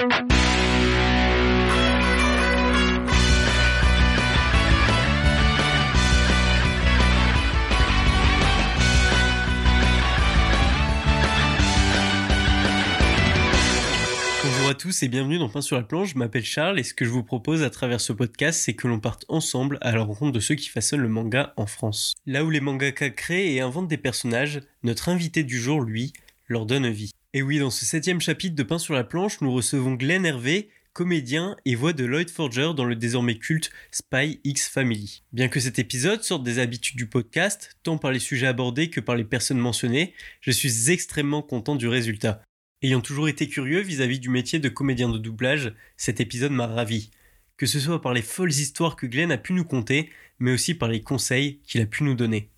Bonjour à tous et bienvenue dans Pain sur la planche, je m'appelle Charles et ce que je vous propose à travers ce podcast c'est que l'on parte ensemble à la rencontre de ceux qui façonnent le manga en France. Là où les mangaka créent et inventent des personnages, notre invité du jour, lui, leur donne vie. Et oui, dans ce septième chapitre de Pain sur la planche, nous recevons Glenn Hervé, comédien et voix de Lloyd Forger dans le désormais culte Spy X Family. Bien que cet épisode sorte des habitudes du podcast, tant par les sujets abordés que par les personnes mentionnées, je suis extrêmement content du résultat. Ayant toujours été curieux vis-à-vis du métier de comédien de doublage, cet épisode m'a ravi. Que ce soit par les folles histoires que Glenn a pu nous conter, mais aussi par les conseils qu'il a pu nous donner.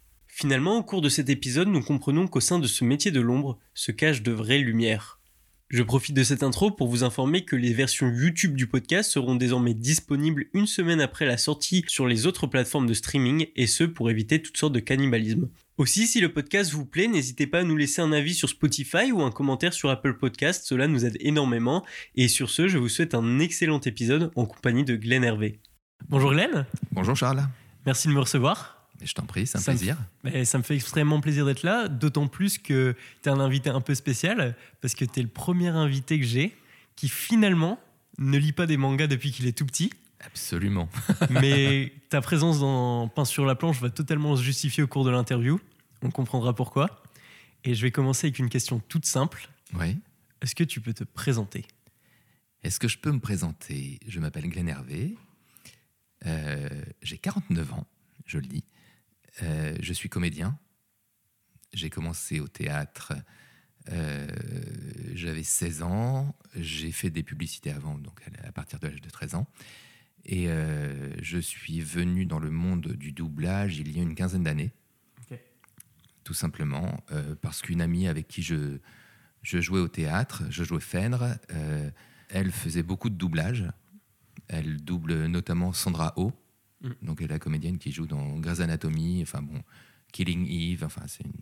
Finalement, au cours de cet épisode, nous comprenons qu'au sein de ce métier de l'ombre se cachent de vraies lumières. Je profite de cette intro pour vous informer que les versions YouTube du podcast seront désormais disponibles une semaine après la sortie sur les autres plateformes de streaming, et ce pour éviter toutes sortes de cannibalisme. Aussi, si le podcast vous plaît, n'hésitez pas à nous laisser un avis sur Spotify ou un commentaire sur Apple Podcast, cela nous aide énormément. Et sur ce, je vous souhaite un excellent épisode en compagnie de Glenn Hervé. Bonjour Glenn, Bonjour Charles, merci de me recevoir. Je t'en prie, c'est un Ça me plaisir. Mais ça me fait extrêmement plaisir d'être là, d'autant plus que tu es un invité un peu spécial, parce que tu es le premier invité que j'ai qui finalement ne lit pas des mangas depuis qu'il est tout petit. Absolument. Mais ta présence dans Pain sur la planche va totalement se justifier au cours de l'interview. On comprendra pourquoi. Et je vais commencer avec une question toute simple. Oui. Est-ce que tu peux te présenter? Est-ce que je peux me présenter? Je m'appelle Glenn Hervé. Euh, J'ai 49 ans, je le dis. Euh, je suis comédien. J'ai commencé au théâtre. euh, J'avais 16 ans. J'ai fait des publicités avant, donc à partir de l'âge de 13 ans. Et euh, je suis venu dans le monde du doublage il y a une quinzaine d'années. Tout simplement parce qu'une amie avec qui je, je jouais au théâtre, je jouais euh, elle faisait beaucoup de doublage. Elle double notamment Sandra Oh, Mm. donc elle est la comédienne qui joue dans Grey's Anatomy, enfin bon, Killing Eve, enfin c'est une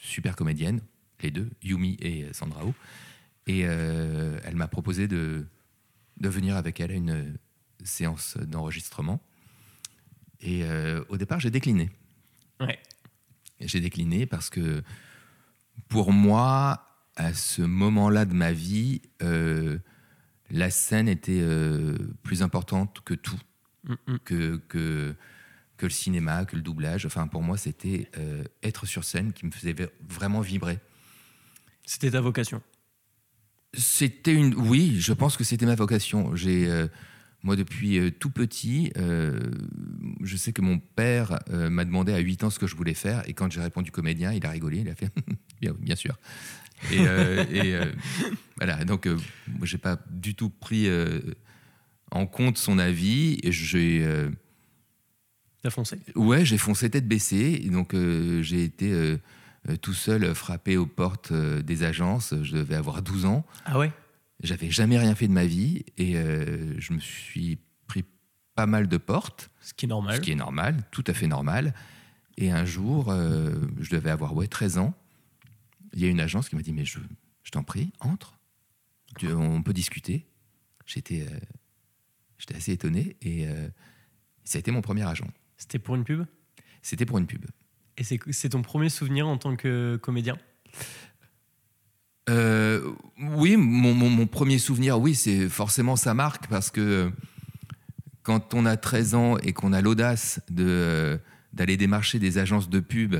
super comédienne, les deux, Yumi et Sandra Oh. Et euh, elle m'a proposé de, de venir avec elle à une séance d'enregistrement. Et euh, au départ, j'ai décliné. Ouais. J'ai décliné parce que pour moi, à ce moment-là de ma vie, euh, la scène était euh, plus importante que tout, Mm, que, que, que le cinéma, que le doublage. Enfin, pour moi, c'était euh, être sur scène qui me faisait vraiment vibrer. C'était ta vocation. C'était une. Oui, je pense que c'était ma vocation. J'ai. euh, moi, depuis euh, tout petit, euh, je sais que mon père euh, m'a demandé à 8 ans ce que je voulais faire. Et quand j'ai répondu comédien, il a rigolé. Il a fait bien, bien sûr. Et, euh, et, voilà. Donc, j'ai pas du tout pris en compte son avis. J'ai. euh, T'as foncé? Ouais, j'ai foncé tête baissée. Et donc, euh, j'ai été euh, euh, tout seul frappé aux portes des agences. Je devais avoir 12 ans. Ah ouais? J'avais jamais rien fait de ma vie et je me suis pris pas mal de portes, Ce qui est normal. ce qui est normal, tout à fait normal. Et un jour, je devais avoir ouais, 13 ans. Il y a une agence qui m'a dit Mais je, je t'en prie, entre. Tu- on peut discuter. J'étais j'étais assez étonné et euh, ça a été mon premier agent. C'était pour une pub? C'était pour une pub. Et c'est ton premier souvenir en tant que comédien? Euh, oui, mon, mon- mon premier souvenir, oui, c'est forcément ça marque parce que quand on a 13 ans et qu'on a l'audace de, d'aller démarcher des agences de pub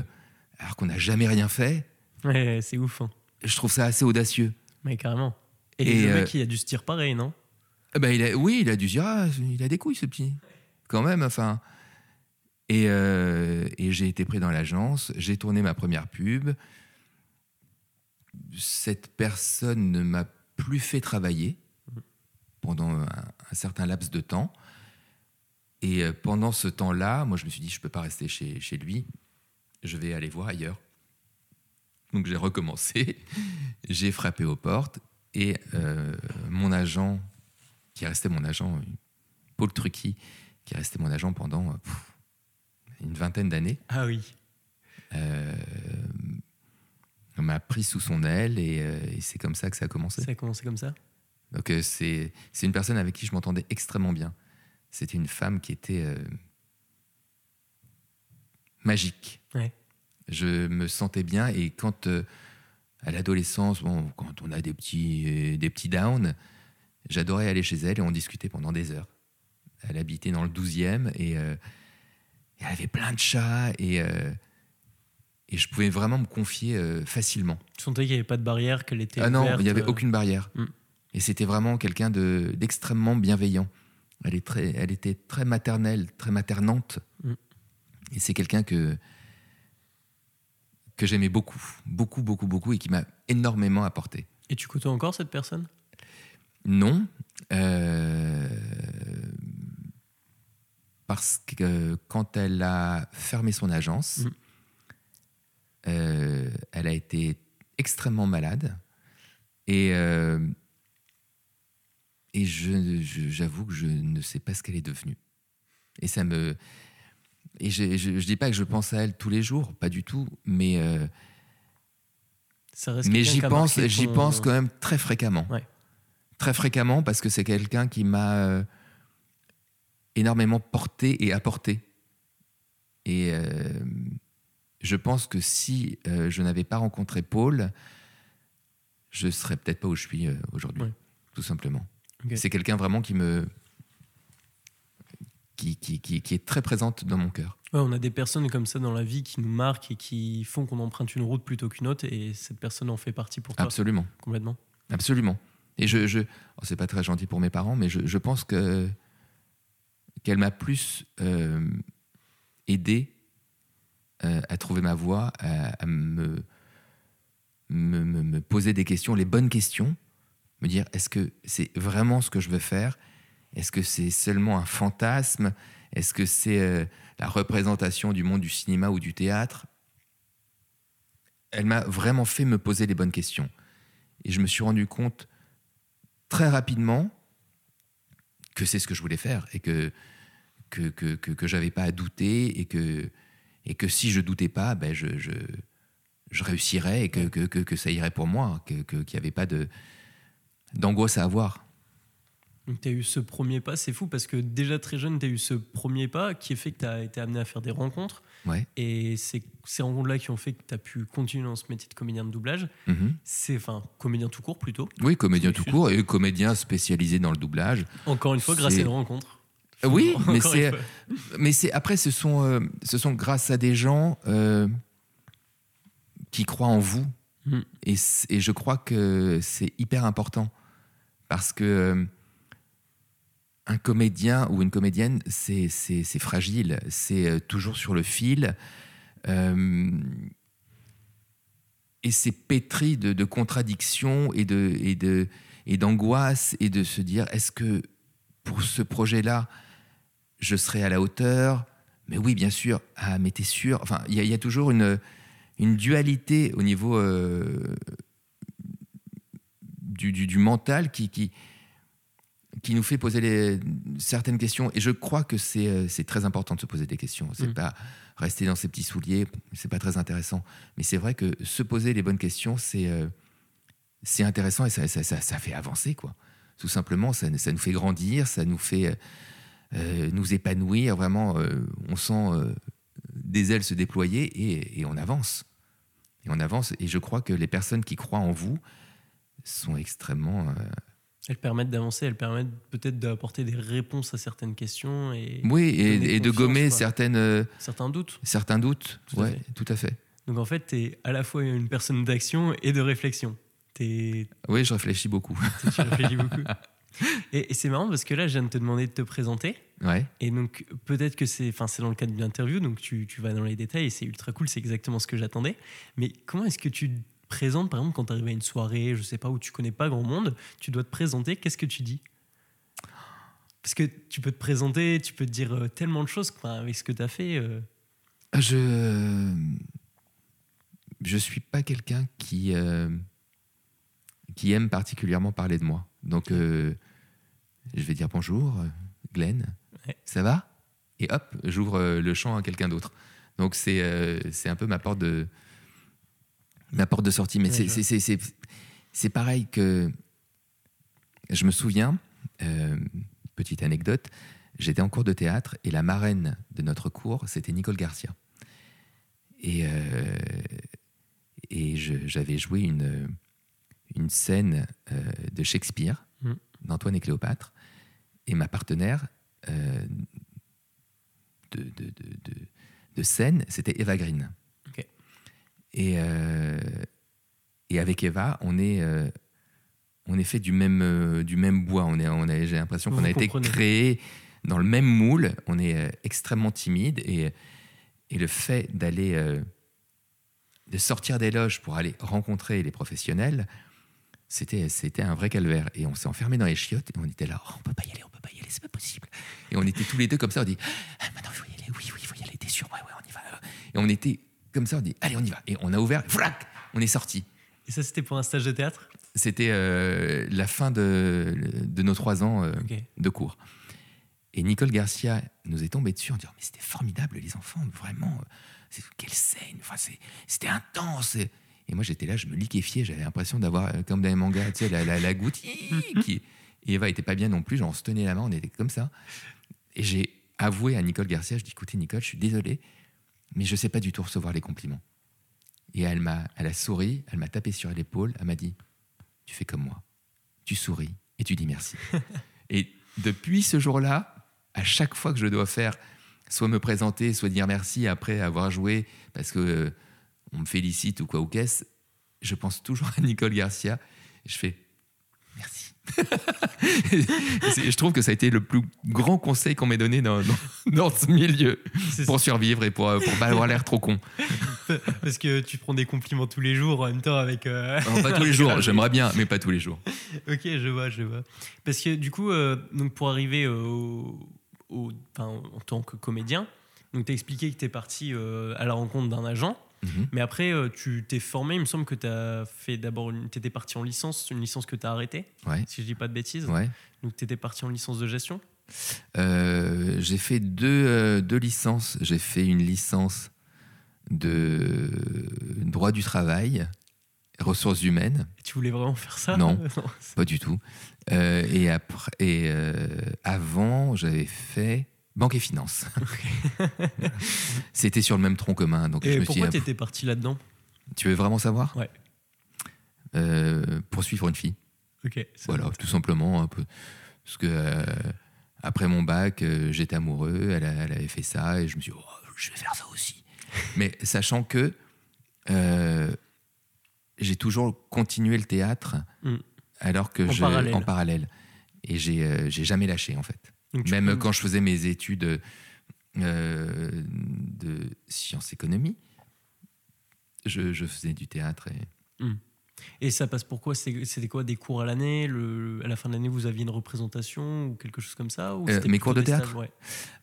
alors qu'on n'a jamais rien fait, Ouais, c'est ouf. hein. je trouve ça assez audacieux. Mais carrément. Et, Et, le euh, mec, il a dû se pareil, non? Ben, oui, il a dû dire, ah, il a des couilles ce petit, quand même, enfin. Et, euh, et j'ai été pris dans l'agence, j'ai tourné ma première pub. Cette personne ne m'a plus fait travailler pendant un, certain laps de temps. Et euh, pendant ce temps-là, moi, je me suis dit, je ne peux pas rester chez, chez lui, je vais aller voir ailleurs. Donc j'ai recommencé, j'ai frappé aux portes et euh, mon agent, qui est resté mon agent, Paul Trucky, qui est resté mon agent pendant euh, pff, une vingtaine d'années, Ah oui. euh, m'a pris sous son aile et, euh, et c'est comme ça que ça a commencé. Ça a commencé comme ça? Donc euh, c'est c'est une personne avec qui je m'entendais extrêmement bien. C'était une femme qui était euh, magique. Ouais. Je me sentais bien et quand euh, à l'adolescence, bon, quand on a des petits euh, des petits downs, j'adorais aller chez elle et on discutait pendant des heures. Elle habitait dans le 12e et, euh, et elle avait plein de chats et euh, et je pouvais vraiment me confier euh, facilement. Tu sentais qu'il n'y avait pas de barrière, qu'elle était Ah non, il n'y avait aucune barrière. Mm. Et c'était vraiment quelqu'un de- d'extrêmement bienveillant. Elle, est très, elle était très maternelle, très maternante. Mm. Et c'est quelqu'un que, que j'aimais beaucoup, beaucoup, beaucoup, beaucoup, et qui m'a énormément apporté. Et tu côtoies encore cette personne? Non, euh, parce que quand elle a fermé son agence, Mhm. euh, elle a été extrêmement malade et euh, et je, je- j'avoue que je ne sais pas ce qu'elle est devenue. Et ça me et je, je, je dis pas que je pense à elle tous les jours, pas du tout, mais euh, Ça reste mais j'y pense, j'y pense quand même très fréquemment. Ouais. Très fréquemment parce que c'est quelqu'un qui m'a euh, énormément porté et apporté. Et euh, je pense que si euh, je n'avais pas rencontré Paul, je serais peut-être pas où je suis euh, aujourd'hui, Ouais. tout simplement. C'est quelqu'un vraiment qui me qui, qui, qui, qui est très présente dans mon cœur. Ouais, on a des personnes comme ça dans la vie qui nous marquent et qui font qu'on emprunte une route plutôt qu'une autre, et cette personne en fait partie pour toi Absolument. complètement. Absolument. Et je, oh, c'est pas très gentil pour mes parents, mais je, pense que qu'elle m'a plus euh, aidé euh, à trouver ma voie, à, me- me poser des questions, les bonnes questions, me dire est-ce que c'est vraiment ce que je veux faire? Est-ce que c'est seulement un fantasme? Est-ce que c'est euh, la représentation du monde du cinéma ou du théâtre? Elle m'a vraiment fait me poser les bonnes questions. Et je me suis rendu compte très rapidement que c'est ce que je voulais faire et que que que que, que j'avais pas à douter et que et que si je doutais pas, ben je je, je réussirais et que, que, que, que ça irait pour moi, que que- qu'il n'y avait pas de d'angoisse à avoir. Donc tu as eu ce premier pas, c'est fou parce que déjà très jeune, tu as eu ce premier pas qui a fait que tu as été amené à faire des rencontres. Ouais. Et c'est ces rencontres-là qui ont fait que tu as pu continuer dans ce métier de comédien de doublage. Mhm. C'est, enfin, comédien tout court plutôt. Oui, comédien tout court et comédien spécialisé dans le doublage. Encore une fois, grâce à une rencontre. Oui, mais c'est fois. mais c'est après ce sont euh, ce sont grâce à des gens euh, qui croient en vous Mm. et, je crois que c'est hyper important parce que euh, un comédien ou une comédienne c'est c'est fragile c'est euh, toujours sur le fil euh, et c'est pétri de, de contradictions et de et de et et de se dire est-ce que pour ce projet là je serai à la hauteur? Mais oui, bien sûr. Ah, mais t'es sûr? Enfin, il y, a- il y a toujours une, une dualité au niveau euh, du, du- du mental qui, qui, qui nous fait poser les, certaines questions. Et je crois que c'est euh, c'est très important de se poser des questions. C'est Mm. pas rester dans ses petits souliers, c'est pas très intéressant. Mais c'est vrai que se poser les bonnes questions, c'est euh, c'est intéressant et ça, ça, ça, ça fait avancer, quoi. Tout simplement, ça, ça nous fait grandir, ça nous fait. euh, nous épanouir. Vraiment, euh, on sent des ailes se déployer et, et on avance. Et on avance. Et je crois que les personnes qui croient en vous sont extrêmement. Elles permettent d'avancer, elles permettent peut-être d'apporter des réponses à certaines questions et oui, et, de gommer quoi. certaines, euh, certains doutes. certains doutes. Tout à ouais, fait. tout à fait. Donc en fait, tu es à la fois une personne d'action et de réflexion. T'es- Oui, je réfléchis beaucoup. tu réfléchis beaucoup. Et, et c'est marrant parce que là, je viens de te demander de te présenter. Ouais. Et donc, peut-être que c'est c'est dans le cadre d'une interview, donc tu, tu vas dans les détails et c'est ultra cool, c'est exactement ce que j'attendais. Mais comment est-ce que tu présentes, par exemple, quand tu arrives à une soirée, je sais pas, où tu connais pas grand monde, tu dois te présenter, qu'est-ce que tu dis? Parce que tu peux te présenter, tu peux te dire euh, tellement de choses avec ce que tu as fait. euh, Je. Je suis pas quelqu'un qui. euh, qui aime particulièrement parler de moi. Donc, euh, je vais dire bonjour, euh, Glenn. Ouais. Ça va? Et hop, j'ouvre euh, le champ à quelqu'un d'autre. Donc, c'est euh, c'est un peu ma porte de. Ma porte de sortie. Mais c'est- je c'est c'est- c'est- c'est pareil que. je me souviens, euh, petite anecdote, j'étais en cours de théâtre et la marraine de notre cours, c'était Nicole Garcia. Et, euh, et j'avais joué une, une scène euh, de Shakespeare, Mm. d'Antoine et Cléopâtre, et ma partenaire de, de, de, de- de scène, c'était Eva Green. Et, euh, et avec Eva, on est, euh, on est fait du même, euh, du même bois. On est, on j'ai l'impression qu'on a été créé dans le même moule. On est extrêmement timide et, et le fait d'aller, de sortir des loges pour aller rencontrer les professionnels, c'était, c'était un vrai calvaire. Et on s'est enfermé dans les chiottes et on était là, Oh, on peut pas y aller, on peut pas y aller, c'est pas possible. Et on était tous les deux comme ça, on dit, ah, maintenant il faut y aller, oui, oui, il faut y aller, t'es sûr, ouais, ouais, on y va. Et on était comme ça, on dit, allez, on y va. Et on a ouvert, flac, on est sorti. Et ça, c'était pour un stage de théâtre? C'était euh, la fin de, de nos trois ans euh, de cours. Et Nicole Garcia nous est tombée dessus en disant Mais c'était formidable, les enfants, vraiment. euh, c'est- Quelle scène enfin, c'est- C'était intense. Et, moi, j'étais là, je me liquéfiais. J'avais l'impression d'avoir, comme dans les mangas, tu sais, la, la, la goutte. qui... Et Eva était pas bien non plus. Genre, on se tenait la main, on était comme ça. Et j'ai avoué à Nicole Garcia Je dis Écoutez, Nicole, je suis désolé, mais je sais pas du tout recevoir les compliments. Et elle, m'a, elle a souri, elle m'a tapé sur l'épaule, elle m'a dit Tu fais comme moi. Tu souris et tu dis merci. et depuis ce jour-là, à chaque fois que je dois faire, soit me présenter, soit dire merci après avoir joué, parce que euh, on me félicite ou quoi ou qu'est-ce, je pense toujours à Nicole Garcia. Je fais merci. Je trouve que ça a été le plus grand conseil qu'on m'ait donné dans, dans, dans ce milieu pour survivre et pour, pour pas avoir l'air trop con. Parce que tu prends des compliments tous les jours en même temps avec. euh, Alors, pas tous les jours, j'aimerais bien, mais pas tous les jours. ok, je vois, je vois. Parce que du coup, euh, donc pour arriver euh, au, au- enfin, en tant que comédien, tu as expliqué que tu es parti euh, à la rencontre d'un agent, Mhm. mais après euh, tu t'es formé, il me semble que tu as fait d'abord, tu étais parti en licence, une licence que tu as arrêtée, Ouais, si je dis pas de bêtises. ouais. Donc tu étais parti en licence de gestion. Euh, j'ai fait deux, euh, deux licences. J'ai fait une licence de droit du travail, ressources humaines, Et tu voulais vraiment faire ça? Non. pas du tout. Euh, et après, et avant, j'avais fait banque et finance. C'était sur le même tronc commun. Donc je me pourquoi suis tu étais parti là-dedans? Tu veux vraiment savoir? Ouais. Euh, Poursuivre une fille. Ok. Voilà, tout simplement. Un peu. Parce que euh, après mon bac, euh, j'étais amoureux, elle, a- elle avait fait ça, et je me suis dit, oh, je vais faire ça aussi. Mais sachant que euh, j'ai toujours continué le théâtre Mm. alors que En je, parallèle. en parallèle. Et j'ai jamais lâché, en fait. Donc, Même peux- quand je faisais mes études euh, de sciences économie, je, je faisais du théâtre. Et... Et ça passe pourquoi C'était quoi? Des cours à l'année? À la fin de l'année, vous aviez une représentation ou quelque chose comme ça? Ou Euh, mes cours de stages théâtre Ouais.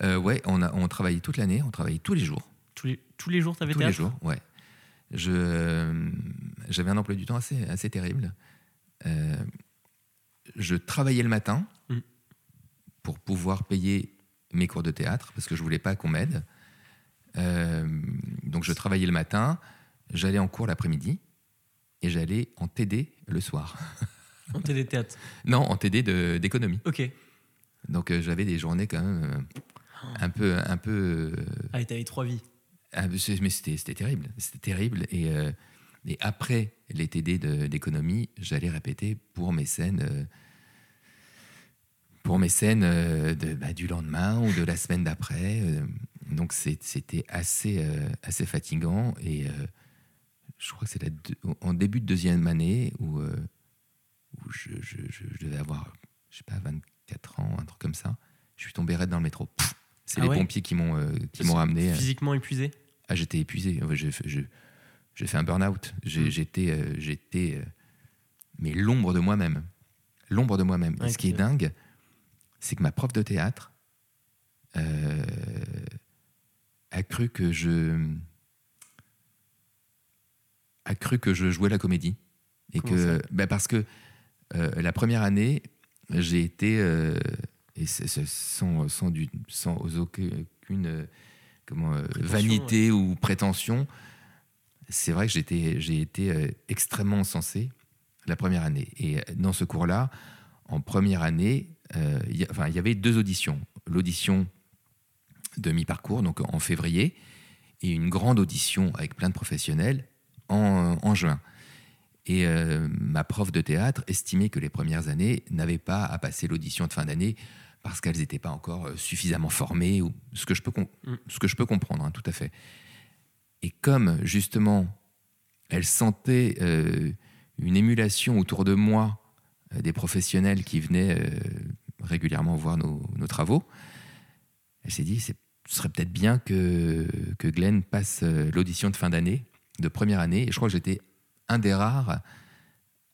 Euh, ouais, on, a, on travaillait toute l'année, on travaillait tous les jours. Tous les, tous les jours, tu avais Tous théâtre? les jours, ouais. Euh, j'avais un emploi du temps assez, assez terrible. Je travaillais le matin Mm. Pour pouvoir payer mes cours de théâtre parce que je voulais pas qu'on m'aide. Euh, donc je travaillais le matin, j'allais en cours l'après-midi et j'allais en TD le soir. En téléthéâtre. Non, en TD d'économie. Ok. Donc euh, j'avais des journées quand même euh, un peu, un peu Ah, et t'avais trois vies. Ah, mais c'était terrible. C'était terrible. Et, et après les TD d'économie, j'allais répéter pour mes scènes, pour mes scènes euh, de, bah, du lendemain ou de la semaine d'après. euh. donc c'était assez, euh, assez fatigant. Et je crois que c'est en début de deuxième année où, où je, je- je- je devais avoir, je sais pas, 24 ans, un truc comme ça. Je suis tombé raide dans le métro. C'est Ah les ouais pompiers qui m'ont m'ont ramené. Physiquement épuisé? Ah, j'étais épuisé. J'ai fait, un burn-out. J'ai- Mm. J'étais, j'étais, mais l'ombre de moi-même. L'ombre de moi-même. Et Ouais, ce qui est dingue, c'est que ma prof de théâtre euh, a cru que je a cru que je jouais la comédie. Et Comment que bah, parce que euh, la première année j'ai été euh, et sans sans du sans aucune comment vanité ou prétention c'est vrai que j'étais j'ai été extrêmement encensé la première année. Et dans ce cours là en première année, euh, il y, enfin, il y avait deux auditions. L'audition de mi-parcours, donc en février, et une grande audition avec plein de professionnels en, en juin. Et euh, ma prof de théâtre estimait que les premières années n'avaient pas à passer l'audition de fin d'année parce qu'elles n'étaient pas encore euh, suffisamment formées, ou ce que je peux, mm. ce que je peux comprendre, hein, tout à fait. Et comme justement, elle sentait euh, une émulation autour de moi des professionnels qui venaient régulièrement voir nos, travaux, elle s'est dit, ce serait peut-être bien que, que Glenn passe l'audition de fin d'année, de première année. Et je crois que j'étais un des rares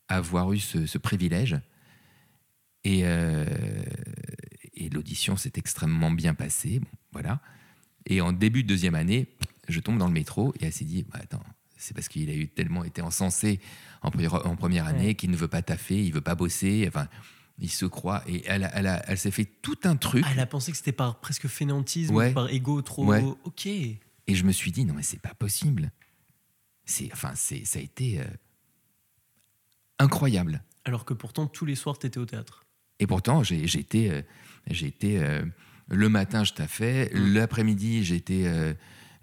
à avoir eu ce, privilège. Et, euh, et l'audition s'est extrêmement bien passée. voilà. Et en début de deuxième année, je tombe dans le métro et elle s'est dit bah, Attends, c'est parce qu'il a eu tellement été encensé en, en première année qu'il ne veut pas taffer, il veut pas bosser. Enfin, il se croit. Et elle, elle, elle s'est fait tout un truc. elle a pensé que c'était par presque fainéantisme, par ego trop. Ok. Et je me suis dit Non, mais c'est pas possible c'est, enfin, c'est, ça a été euh, incroyable. Alors que pourtant, tous les soirs, tu étais au théâtre. Et pourtant, j'ai, été, euh, euh, le matin, je taffais, mmh. l'après-midi, j'étais,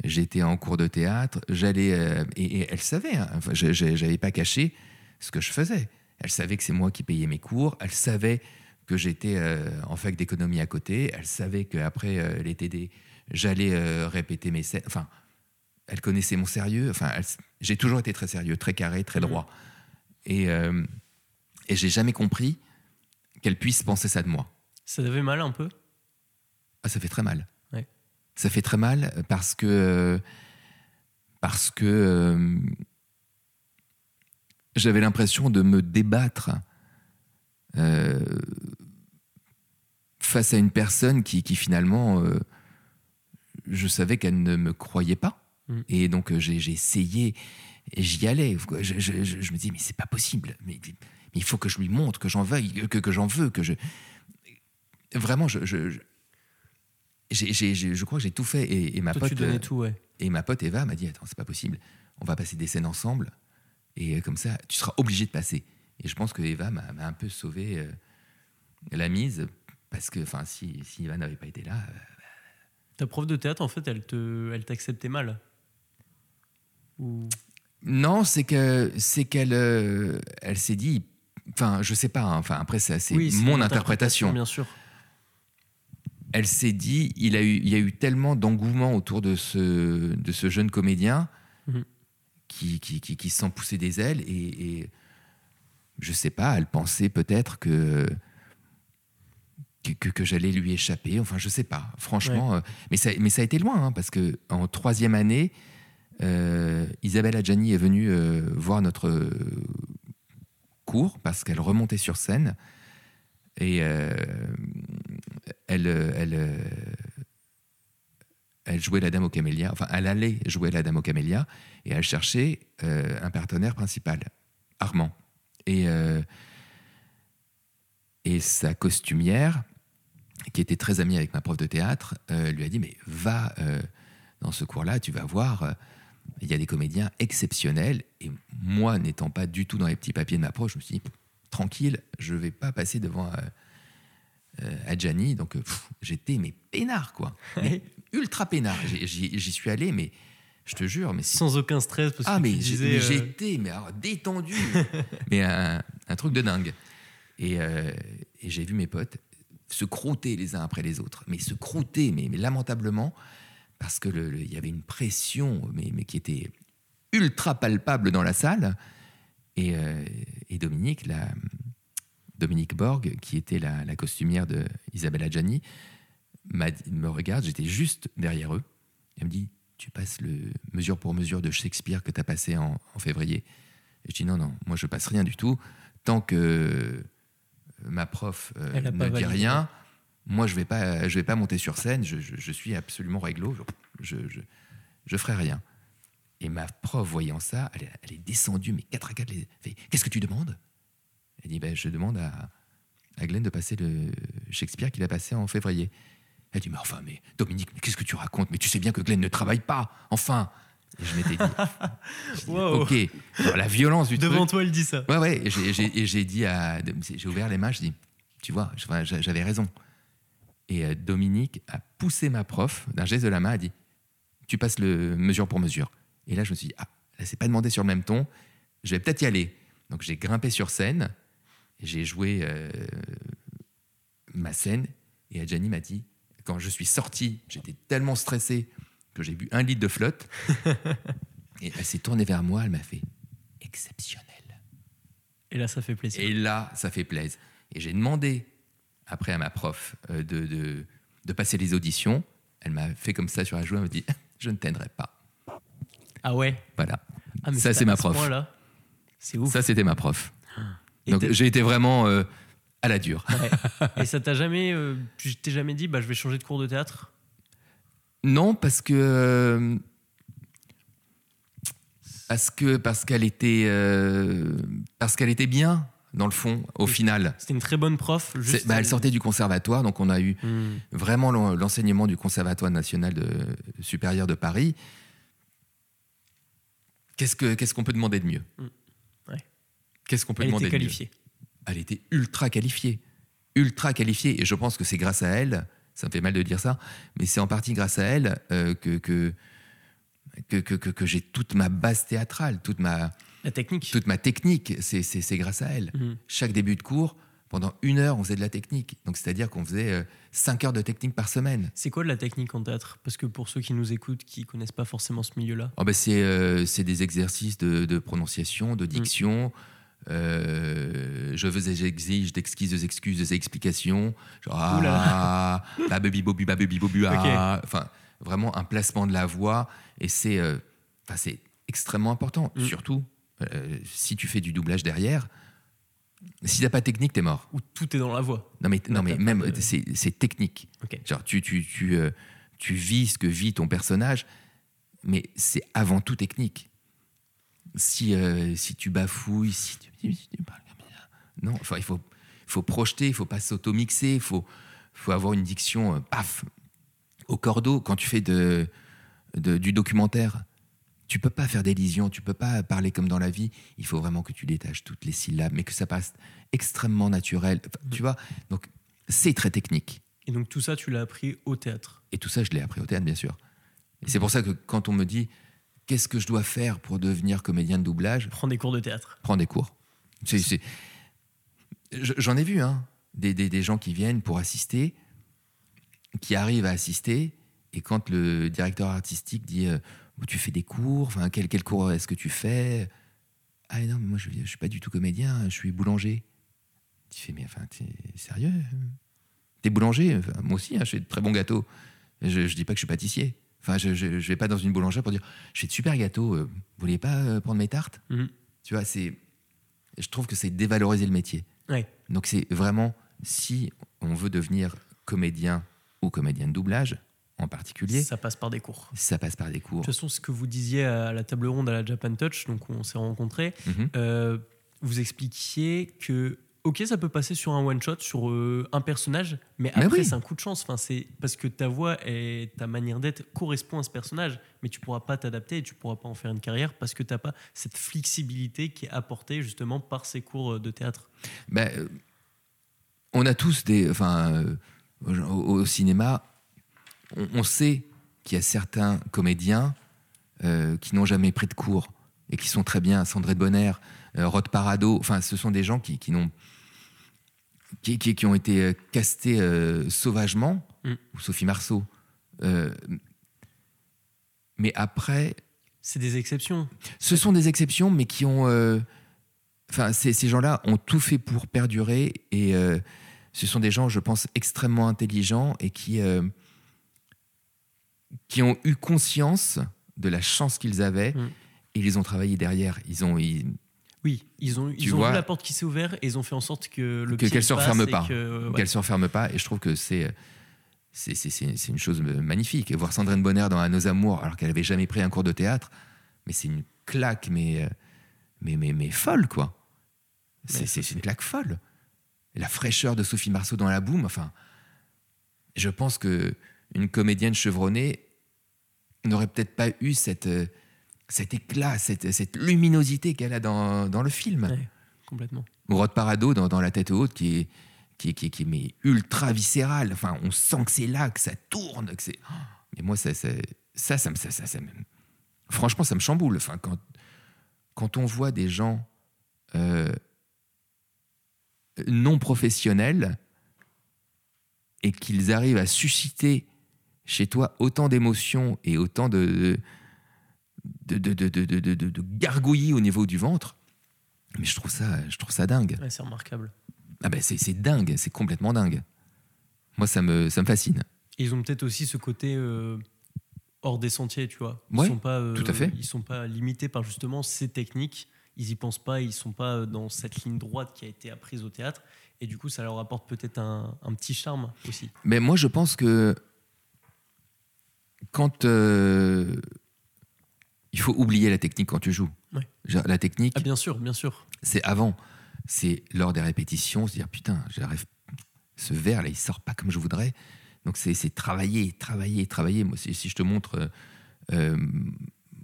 j'étais en cours de théâtre, j'allais, et, elle savait, hein, enfin, j'avais pas caché ce que je faisais. Elle savait que c'est moi qui payais mes cours, elle savait que j'étais en fac d'économie à côté, elle savait qu'après les TD, j'allais répéter mes scènes. Enfin, elle connaissait mon sérieux. Enfin, j'ai toujours été très sérieux, très carré, très droit. Et, euh, et j'ai jamais compris qu'elle puisse penser ça de moi. Ça devait mal un peu? Ah, Ça fait très mal. Ça fait très mal parce que. Parce que. Euh, j'avais l'impression de me débattre euh, face à une personne qui, qui finalement. je savais qu'elle ne me croyait pas Mm. Et donc euh, j'ai essayé, j'y allais. Je, je, me dis, mais c'est pas possible. Mais, il faut que je lui montre que j'en veuille, que, que j'en veux, que je. Vraiment, je. Je, je crois que j'ai tout fait. Et, ma pote. Euh, tout, ouais. Et ma pote Eva m'a dit Attends, c'est pas possible. On va passer des scènes ensemble. Et euh, comme ça, tu seras obligé de passer. Et je pense que Eva m'a un peu sauvé la mise. Parce que si, si Eva n'avait pas été là. Ta prof de théâtre, en fait, elle t'acceptait elle mal. Non, c'est que c'est qu'elle euh, elle s'est dit, enfin, je sais pas, hein, enfin après c'est mon interprétation. Bien sûr. Elle s'est dit, il a eu, il y a eu tellement d'engouement autour de ce de ce jeune comédien mhm. qui, qui, qui, qui sent pousser des ailes et, et je sais pas, elle pensait peut-être que que, que, j'allais lui échapper. Enfin, je sais pas, franchement. Euh, mais, ça, mais ça a été loin, hein, parce que en troisième année, euh, Isabelle Adjani est venue euh, voir notre cours parce qu'elle remontait sur scène et euh, elle, elle, elle jouait la Dame aux Camélias, enfin elle allait jouer la Dame aux Camélias et elle cherchait un partenaire principal, Armand. Et, sa costumière, qui était très amie avec ma prof de théâtre, lui a dit Mais va dans ce cours-là, tu vas voir il y a des comédiens exceptionnels. Et moi, n'étant pas du tout dans les petits papiers de ma proche, je me suis dit, tranquille, je ne vais pas passer devant euh, euh, Adjani. Donc, euh, j'étais, mais peinard, quoi. ultra peinard. J'y suis allé, mais je te jure. mais Sans aucun stress. Parce ah, mais j'étais mais détendu. mais un, truc de dingue. Et, et j'ai vu mes potes se croûter les uns après les autres. Mais se croûter, mais, mais lamentablement parce que il y avait une pression, mais, mais, qui était ultra palpable dans la salle. Et, euh, Dominique, la, Dominique Borg, qui était la, costumière de Isabelle Adjani, me regarde, j'étais juste derrière eux. Elle me dit Tu passes le mesure pour mesure de Shakespeare que tu as passé en, février. Et je dis Non, non, moi je passe rien du tout. Tant que ma prof euh, ne dit rien, moi, je ne vais, pas, je vais pas monter sur scène, je, suis absolument réglo, je, je, je, ferai rien. Et ma prof, voyant ça, elle, est descendue, mais quatre à quatre, Qu'est-ce que tu demandes? Elle dit ben, Je demande à, à Glenn de passer le Shakespeare qu'il a passé en février. Elle dit Mais enfin, mais Dominique, mais qu'est-ce que tu racontes? Mais tu sais bien que Glenn ne travaille pas, enfin et je m'étais dit, ok, la violence du Devant toi, elle dit ça. Ouais, ouais, et j'ai dit à. J'ai ouvert les mains, je dis tu vois, j'avais raison. Et euh, Dominique a poussé ma prof d'un geste de la main, a dit Tu passes le mesure pour mesure. Et là, je me suis dit Ah, là, c'est pas demandé sur le même ton, je vais peut-être y aller. Donc, j'ai grimpé sur scène, j'ai joué euh, ma scène, et Adjani m'a dit Quand je suis sorti, j'étais tellement stressé que j'ai bu un litre de flotte. et elle s'est tournée vers moi, elle m'a fait Exceptionnel. Et là, ça fait plaisir. Et là, ça fait plaisir. Et j'ai demandé après à ma prof euh, de, de, de passer les auditions. Elle m'a fait comme ça sur la joue, elle m'a dit Je ne t'aiderai pas. Ah ouais? Voilà. ah, mais Ça, c'est ma ce prof. C'est ouf. Ça, c'était ma prof. Donc j'ai été vraiment euh, à la dure. Ouais. Et ça t'a jamais. euh, tu t'es jamais dit, bah, je vais changer de cours de théâtre? Non, parce que. euh, Parce que parce qu'elle était parce qu'elle était bien dans le fond au final. C'était une très bonne prof. Juste, bah, elle sortait du conservatoire, donc on a eu Hmm. vraiment l'en- l'enseignement du Conservatoire national de, supérieur de Paris. Qu'est-ce que- qu'est-ce qu'on peut demander de mieux? Mm. Qu'est-ce qu'on peut Elle demander était de mieux qualifiée. Elle était ultra qualifiée. Ultra qualifiée. Et je pense que c'est grâce à elle, ça me fait mal de dire ça, mais c'est en partie grâce à elle euh, que, que, que, que- j'ai toute ma base théâtrale, toute ma, La technique. toute ma technique. C'est- C'est c'est grâce à elle. Hmm. Chaque début de cours, pendant une heure, on faisait de la technique. Donc c'est-à-dire qu'on faisait euh, cinq heures de technique par semaine. C'est quoi de la technique en théâtre? Parce que pour ceux qui nous écoutent, qui connaissent pas forcément ce milieu-là, Oh ben c'est euh, c'est des exercices de, de prononciation, de diction. Euh, je veux et j'exige d'exquises excuses, des explications. Genre, ah, babubi bobu, babubi bobu, ah. Enfin, vraiment un placement de la voix. Et c'est euh, c'est extrêmement important. Mm. Surtout, euh, si tu fais du doublage derrière, si t'as pas de technique, t'es mort. où tout est dans la voix. Non mais, non, mais même, de- c'est technique. Genre, tu, tu, tu, euh, tu vis ce que vit ton personnage, mais c'est avant tout technique. Si, euh, si tu bafouilles, si tu, si tu parles comme ça. Non, enfin, il faut, faut projeter, il faut pas s'auto-mixer, il faut, faut avoir une diction, euh, paf, au cordeau. Quand tu fais de, de- du documentaire, tu peux pas faire d'élision, tu peux pas parler comme dans la vie. Il faut vraiment que tu détaches toutes les syllabes, mais que ça passe extrêmement naturel. Enfin, Tu vois Donc, c'est très technique. Et donc tout ça, tu l'as appris au théâtre? Et tout ça, je l'ai appris au théâtre, bien sûr. Et c'est pour ça que quand on me dit qu'est-ce que je dois faire pour devenir comédien de doublage, Prends des cours de théâtre. prends des cours. J'en ai vu, hein, des, des- des gens qui viennent pour assister, qui arrivent à assister, et quand le directeur artistique dit euh, Tu fais des cours, enfin, quel, quel cours est-ce que tu fais? Ah non, mais moi je ne suis pas du tout comédien, je suis boulanger. Tu fais Mais enfin, t'es sérieux? T'es boulanger Enfin, Moi aussi, hein, je fais de très bons gâteaux. Je ne dis pas que je suis pâtissier. Enfin, je ne vais pas dans une boulangerie pour dire Je fais de super gâteaux, euh, vous voulez pas euh, prendre mes tartes? Mhm. tu vois, c'est. Je trouve que c'est dévaloriser le métier. Ouais. Donc c'est vraiment, si on veut devenir comédien ou comédien de doublage en particulier, ça, Ça passe par des cours. passe par des cours. De toute façon, ce que vous disiez à la table ronde à la Japan Touch, donc on s'est rencontrés, Mhm. euh, vous expliquiez que ok, ça peut passer sur un one shot, sur euh, un personnage, mais après oui. c'est un coup de chance. Enfin, c'est parce que ta voix et ta manière d'être correspond à ce personnage, mais tu pourras pas t'adapter et tu pourras pas en faire une carrière parce que t'as pas cette flexibilité qui est apportée justement par ces cours euh, de théâtre. Ben, euh, on a tous des. Enfin, au, au cinéma, on, on sait qu'il y a certains comédiens euh, qui n'ont jamais pris de cours et qui sont très bien. Sandré de Bonner, euh, Rod Parado, enfin, ce sont des gens qui, qui n'ont. Qui, qui- qui ont été euh, castés euh, sauvagement, Mm. ou Sophie Marceau. Euh, mais après, C'est des exceptions. ce sont des exceptions, mais qui ont. Enfin, ces, ces gens-là ont tout fait pour perdurer et ce sont des gens, je pense, extrêmement intelligents et qui, qui ont eu conscience de la chance qu'ils avaient Mm. et ils ont travaillé derrière. Ils ont, ils- Oui, ils ont, ils ont vois, vu la porte qui s'est ouverte et ils ont fait en sorte que le Que- qu'elle se referme pas. que- ouais. qu'elles se referment pas et je trouve que c'est. C'est, une chose magnifique. Et voir Sandrine Bonner dans À nos amours, alors qu'elle avait jamais pris un cours de théâtre, mais c'est une claque, mais, mais, mais, mais folle, quoi. C'est, une claque folle. La fraîcheur de Sophie Marceau dans la boum, enfin. Je pense que une comédienne chevronnée n'aurait peut-être pas eu cette, euh, cet éclat, cette, cette luminosité qu'elle a dans, dans le film. Ouais, complètement. Ou Rod Parado dans, dans La tête haute, qui est, qui, qui, qui mais ultra viscéral. Enfin, on sent que c'est là, que ça tourne, que c'est. Mais moi, ça, ça, ça, ça, ça, ça, ça me- franchement, ça me chamboule. Enfin, quand, quand on voit des gens euh, non professionnels et qu'ils arrivent à susciter chez toi autant d'émotions et autant de, de, de, de, de, de- de- de- de gargouillis au niveau du ventre, mais je trouve ça, je trouve ça dingue. Ouais, c'est remarquable. Ah ben c'est c'est dingue, c'est complètement dingue. Moi, ça me, ça me fascine. Ils ont peut-être aussi ce côté euh, hors des sentiers, tu vois. Ils Ouais, sont pas, euh, tout à fait. Ils sont pas limités par justement ces techniques. Ils y pensent pas. Ils sont pas euh, dans cette ligne droite qui a été apprise au théâtre. Et du coup, ça leur apporte peut-être un, un petit charme aussi. Mais moi, je pense que quand euh, il faut oublier la technique quand tu joues. Ouais. La technique, Ah bien sûr, bien sûr. c'est avant. C'est lors des répétitions, se dire putain, j'arrive, ce verre là, il sort pas comme je voudrais. Donc c'est c'est travailler, travailler, travailler. Moi, si, si je te montre euh, euh,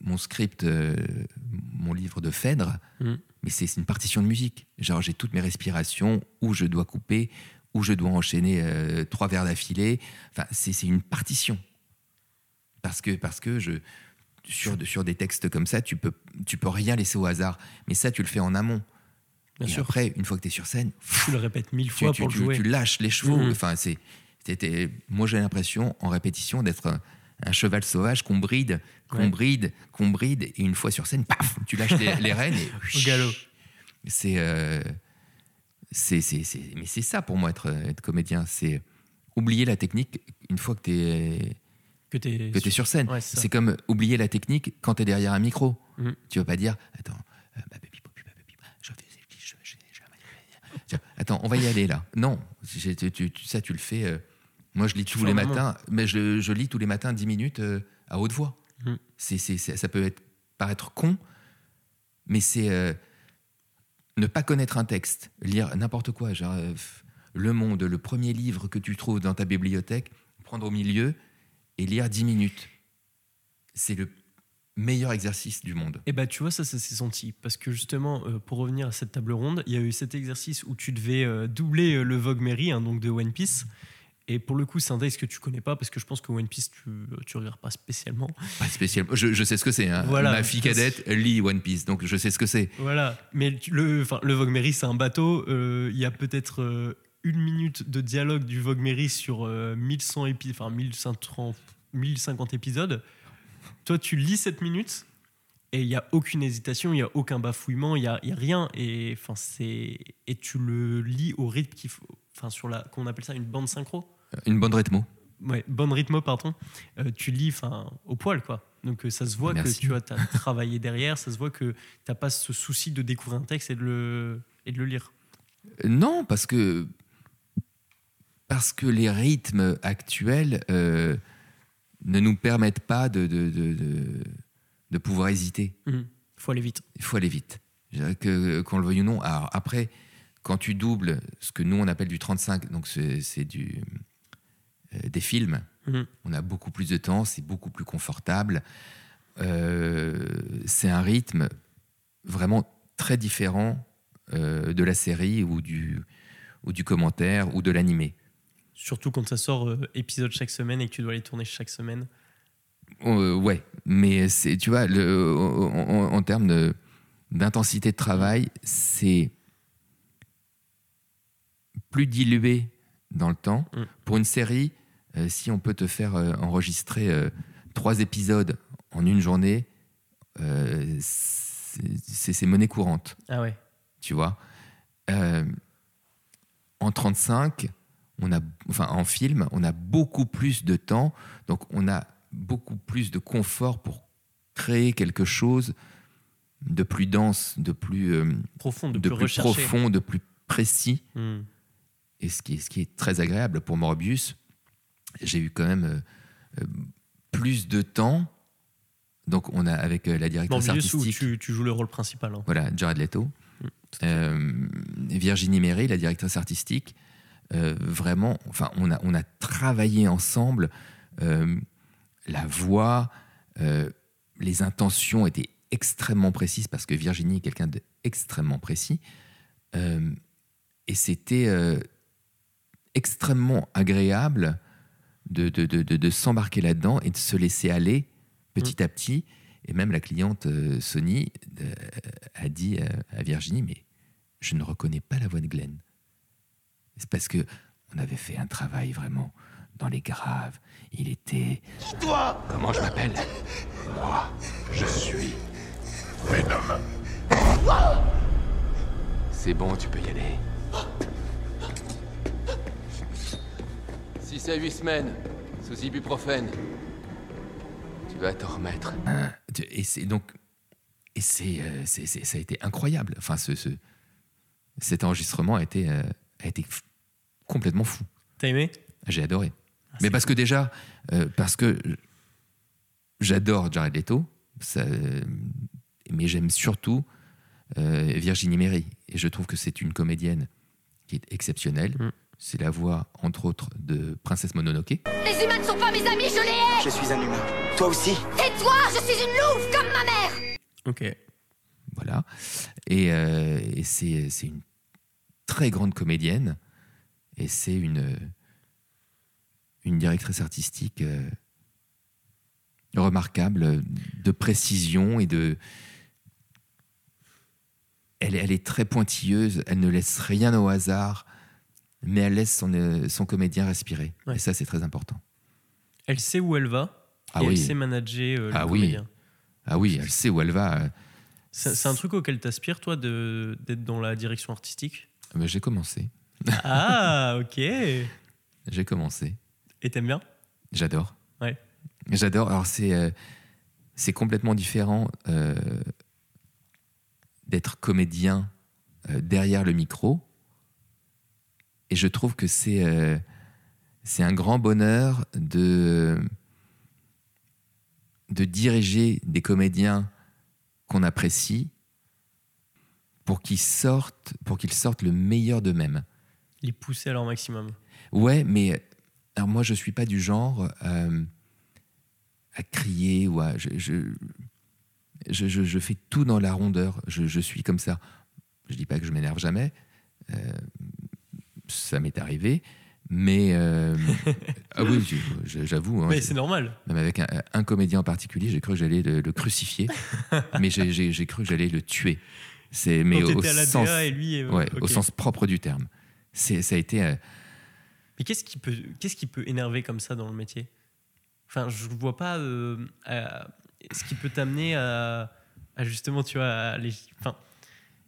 mon script, euh, mon livre de Phèdre, Mhm. mais c'est une partition de musique. Genre j'ai toutes mes respirations, où je dois couper, où je dois enchaîner trois vers d'affilée. Enfin, c'est c'est une partition. Parce que, parce que je, sur, sur des textes comme ça, tu peux, tu peux rien laisser au hasard. Mais ça, tu le fais en amont. Bien et sûr. après, une fois que tu es sur scène, Tu le répètes mille fois tu- pour le tu- jouer. tu lâches les chevaux. Mhm. Enfin, c'est, c'était- moi, j'ai l'impression, en répétition, d'être un, un cheval sauvage qu'on bride, qu'on Ouais. bride, qu'on bride. Et une fois sur scène, paf, tu lâches les, les rênes. Et, Au galop. C'est, euh, c'est, c'est, c'est- mais c'est ça pour moi, être, être comédien. C'est oublier la technique une fois que tu es Que tu es sur scène. Ouais, c'est comme oublier la technique quand tu es derrière un micro. Mhm. Tu vas pas dire Attends, euh, baby, baby, baby, baby, je fais- je- je- je- je- Tiens, Attends, on va y aller là. Non, tu- tu- ça tu le fais. euh, moi je lis tous les matins, mais je, lis tous les matins 10 minutes euh, à haute voix. C'est- ça peut être, paraître con, mais c'est euh, ne pas connaître un texte, lire n'importe quoi, genre Le Monde, le premier livre que tu trouves dans ta bibliothèque, prendre au milieu et lire 10 minutes. C'est le meilleur exercice du monde. Et bah tu vois ça, ça s'est senti parce que justement euh, pour revenir à cette table ronde, il y a eu cet exercice où tu devais euh, doubler euh, le Vogue Mary, hein, donc de One Piece. Et pour le coup, c'est un texte que tu connais pas parce que je pense que One Piece tu tu regardes pas spécialement. Pas spécialement. Je, je sais ce que c'est. hein. Voilà. Ma fille cadette lit One Piece, donc je sais ce que c'est. Voilà. Mais le le Vogue Mary c'est un bateau. Il y a peut-être une minute de dialogue du Vogue Mary sur euh, 1100 épisodes, enfin 1530 1050 épisodes. Toi tu lis cette minute et il y a aucune hésitation, il y a aucun bafouillement, il y a, y a rien et enfin c'est et tu le lis au rythme qu'il faut enfin sur la qu'on appelle ça une bande synchro. Une bonne rythmo. Ouais, bonne rythme pardon. Euh, tu lis enfin au poil quoi. Donc euh, ça se voit Merci. que tu as travaillé derrière, ça se voit que t'as pas ce souci de découvrir un texte et de le et de le lire. Non, parce que parce que les rythmes actuels euh, ne nous permettent pas de, de, de, de- de pouvoir hésiter. Mhm. Faut aller vite. Il faut aller vite. Que qu'on le veuille ou non. Alors après, quand tu doubles ce que nous on appelle du 35, donc c'est c'est du euh, des films, Mhm. on a beaucoup plus de temps, c'est beaucoup plus confortable. Euh, c'est un rythme vraiment très différent de la série ou du ou du commentaire ou de l'animé. Surtout quand ça sort euh, épisode chaque semaine et que tu dois les tourner chaque semaine. Euh, ouais, mais c'est, tu vois, le, en, en- en termes de- d'intensité de travail, c'est plus dilué dans le temps. Mm. Pour une série, euh, si on peut te faire euh, enregistrer trois épisodes en une journée, c'est, c'est- monnaie courante, Ah ouais. tu vois. En 35, on a, enfin en film, on a beaucoup plus de temps, donc on a beaucoup plus de confort pour créer quelque chose de plus dense, de plus, euh, Profond, de, de plus profond, de plus précis. Mhm. Et ce qui est, ce qui est très agréable pour Morbius, j'ai eu quand même euh, euh, plus de temps. Donc on a avec euh, la directrice Morbius où artistique. tu, tu joues le rôle principal. hein. Voilà, Jared Leto. Mm, Euh, Virginie Méry, la directrice artistique. Euh, vraiment, enfin, on a, on a travaillé ensemble. euh, la voix, euh, les intentions étaient extrêmement précises parce que Virginie est quelqu'un d'extrêmement précis. Et c'était extrêmement agréable de, de, de, de- s'embarquer là-dedans et de se laisser aller petit à petit. Et même la cliente Sony a dit à Virginie, mais je ne reconnais pas la voix de Glenn. C'est parce que on avait fait un travail vraiment dans les graves. Il était... Toi Comment je m'appelle Moi, je suis Venom. C'est bon, tu peux y aller. 6 à 8 semaines, sous ibuprofène. Tu vas t'en remettre. Et c'est donc... Et c'est, euh, c'est- c'est- ça a été incroyable. Enfin, ce, ce- cet enregistrement a été, euh, a été complètement fou. T'as aimé? J'ai adoré. Ah, Mais parce que déjà, euh, parce que j'adore Jared Leto, ça, mais j'aime surtout euh, Virginie Méry. Et je trouve que c'est une comédienne qui est exceptionnelle. Mm. C'est la voix, entre autres, de Princesse Mononoke. Les humains ne sont pas mes amis, je les hais Je suis un humain. Toi aussi Et toi, je suis une louve comme ma mère Ok. Voilà. Et, euh, et c'est une très grande comédienne. Et c'est une, une directrice artistique euh, remarquable, de précision et de. Elle, elle est très pointilleuse, elle ne laisse rien au hasard, mais elle laisse son, euh, son comédien respirer. Ouais. Et ça, c'est très important. Elle sait où elle va. Ah et oui. elle sait manager euh, le Ah oui. comédien. Ah oui, elle sait où elle va. C'est c'est un truc auquel t'aspires, toi, de- d'être dans la direction artistique? Mais J'ai commencé. Ah, ok. Et J'ai commencé. t'aimes bien? J'adore. Ouais. J'adore. Alors, c'est euh, c'est complètement différent euh, d'être comédien euh, derrière le micro. Et je trouve que c'est c'est un grand bonheur de, de diriger des comédiens qu'on apprécie pour qu'ils sortent, pour qu'ils sortent le meilleur d'eux-mêmes. Les pousser à leur maximum. Ouais, mais alors moi, je suis pas du genre euh, à crier ou à. Je, je, je, je- je fais tout dans la rondeur. Je, je suis comme ça. Je dis pas que je m'énerve jamais. Euh, ça m'est arrivé. Mais. euh, ah oui, j'avoue. hein, Mais c'est normal. même avec un, un comédien en particulier, j'ai cru que j'allais le, le crucifier. mais j'ai cru que j'allais le tuer. C'est mais Quand au, la sens, et lui. euh, ouais, au sens propre du terme. C'est ça a été. euh, Mais qu'est-ce qui peut, qu'est-ce qui peut énerver comme ça dans le métier? Enfin, je vois pas euh, à- ce qui peut t'amener à, à justement, tu vois, à aller- Enfin,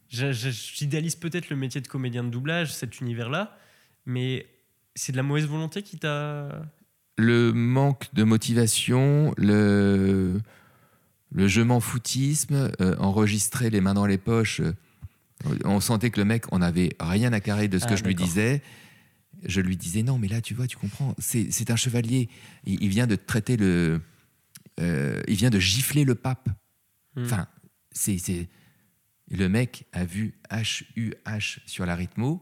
j'idéalise peut-être le métier de comédien de doublage, cet univers-là, mais c'est de la mauvaise volonté qui t'a. le manque de motivation, le, le je m'en foutisme, euh, enregistrer les mains dans les poches. euh, on sentait que le mec, on n'avait rien à carrer de ce Ah, que je lui disais. Je lui disais non, mais là, tu vois, tu comprends, c'est un chevalier. Il, il vient de traiter le. euh, il vient de gifler le pape. Hmm. Enfin, c'est. c'est- Le mec a vu H-U-H sur la rythmo.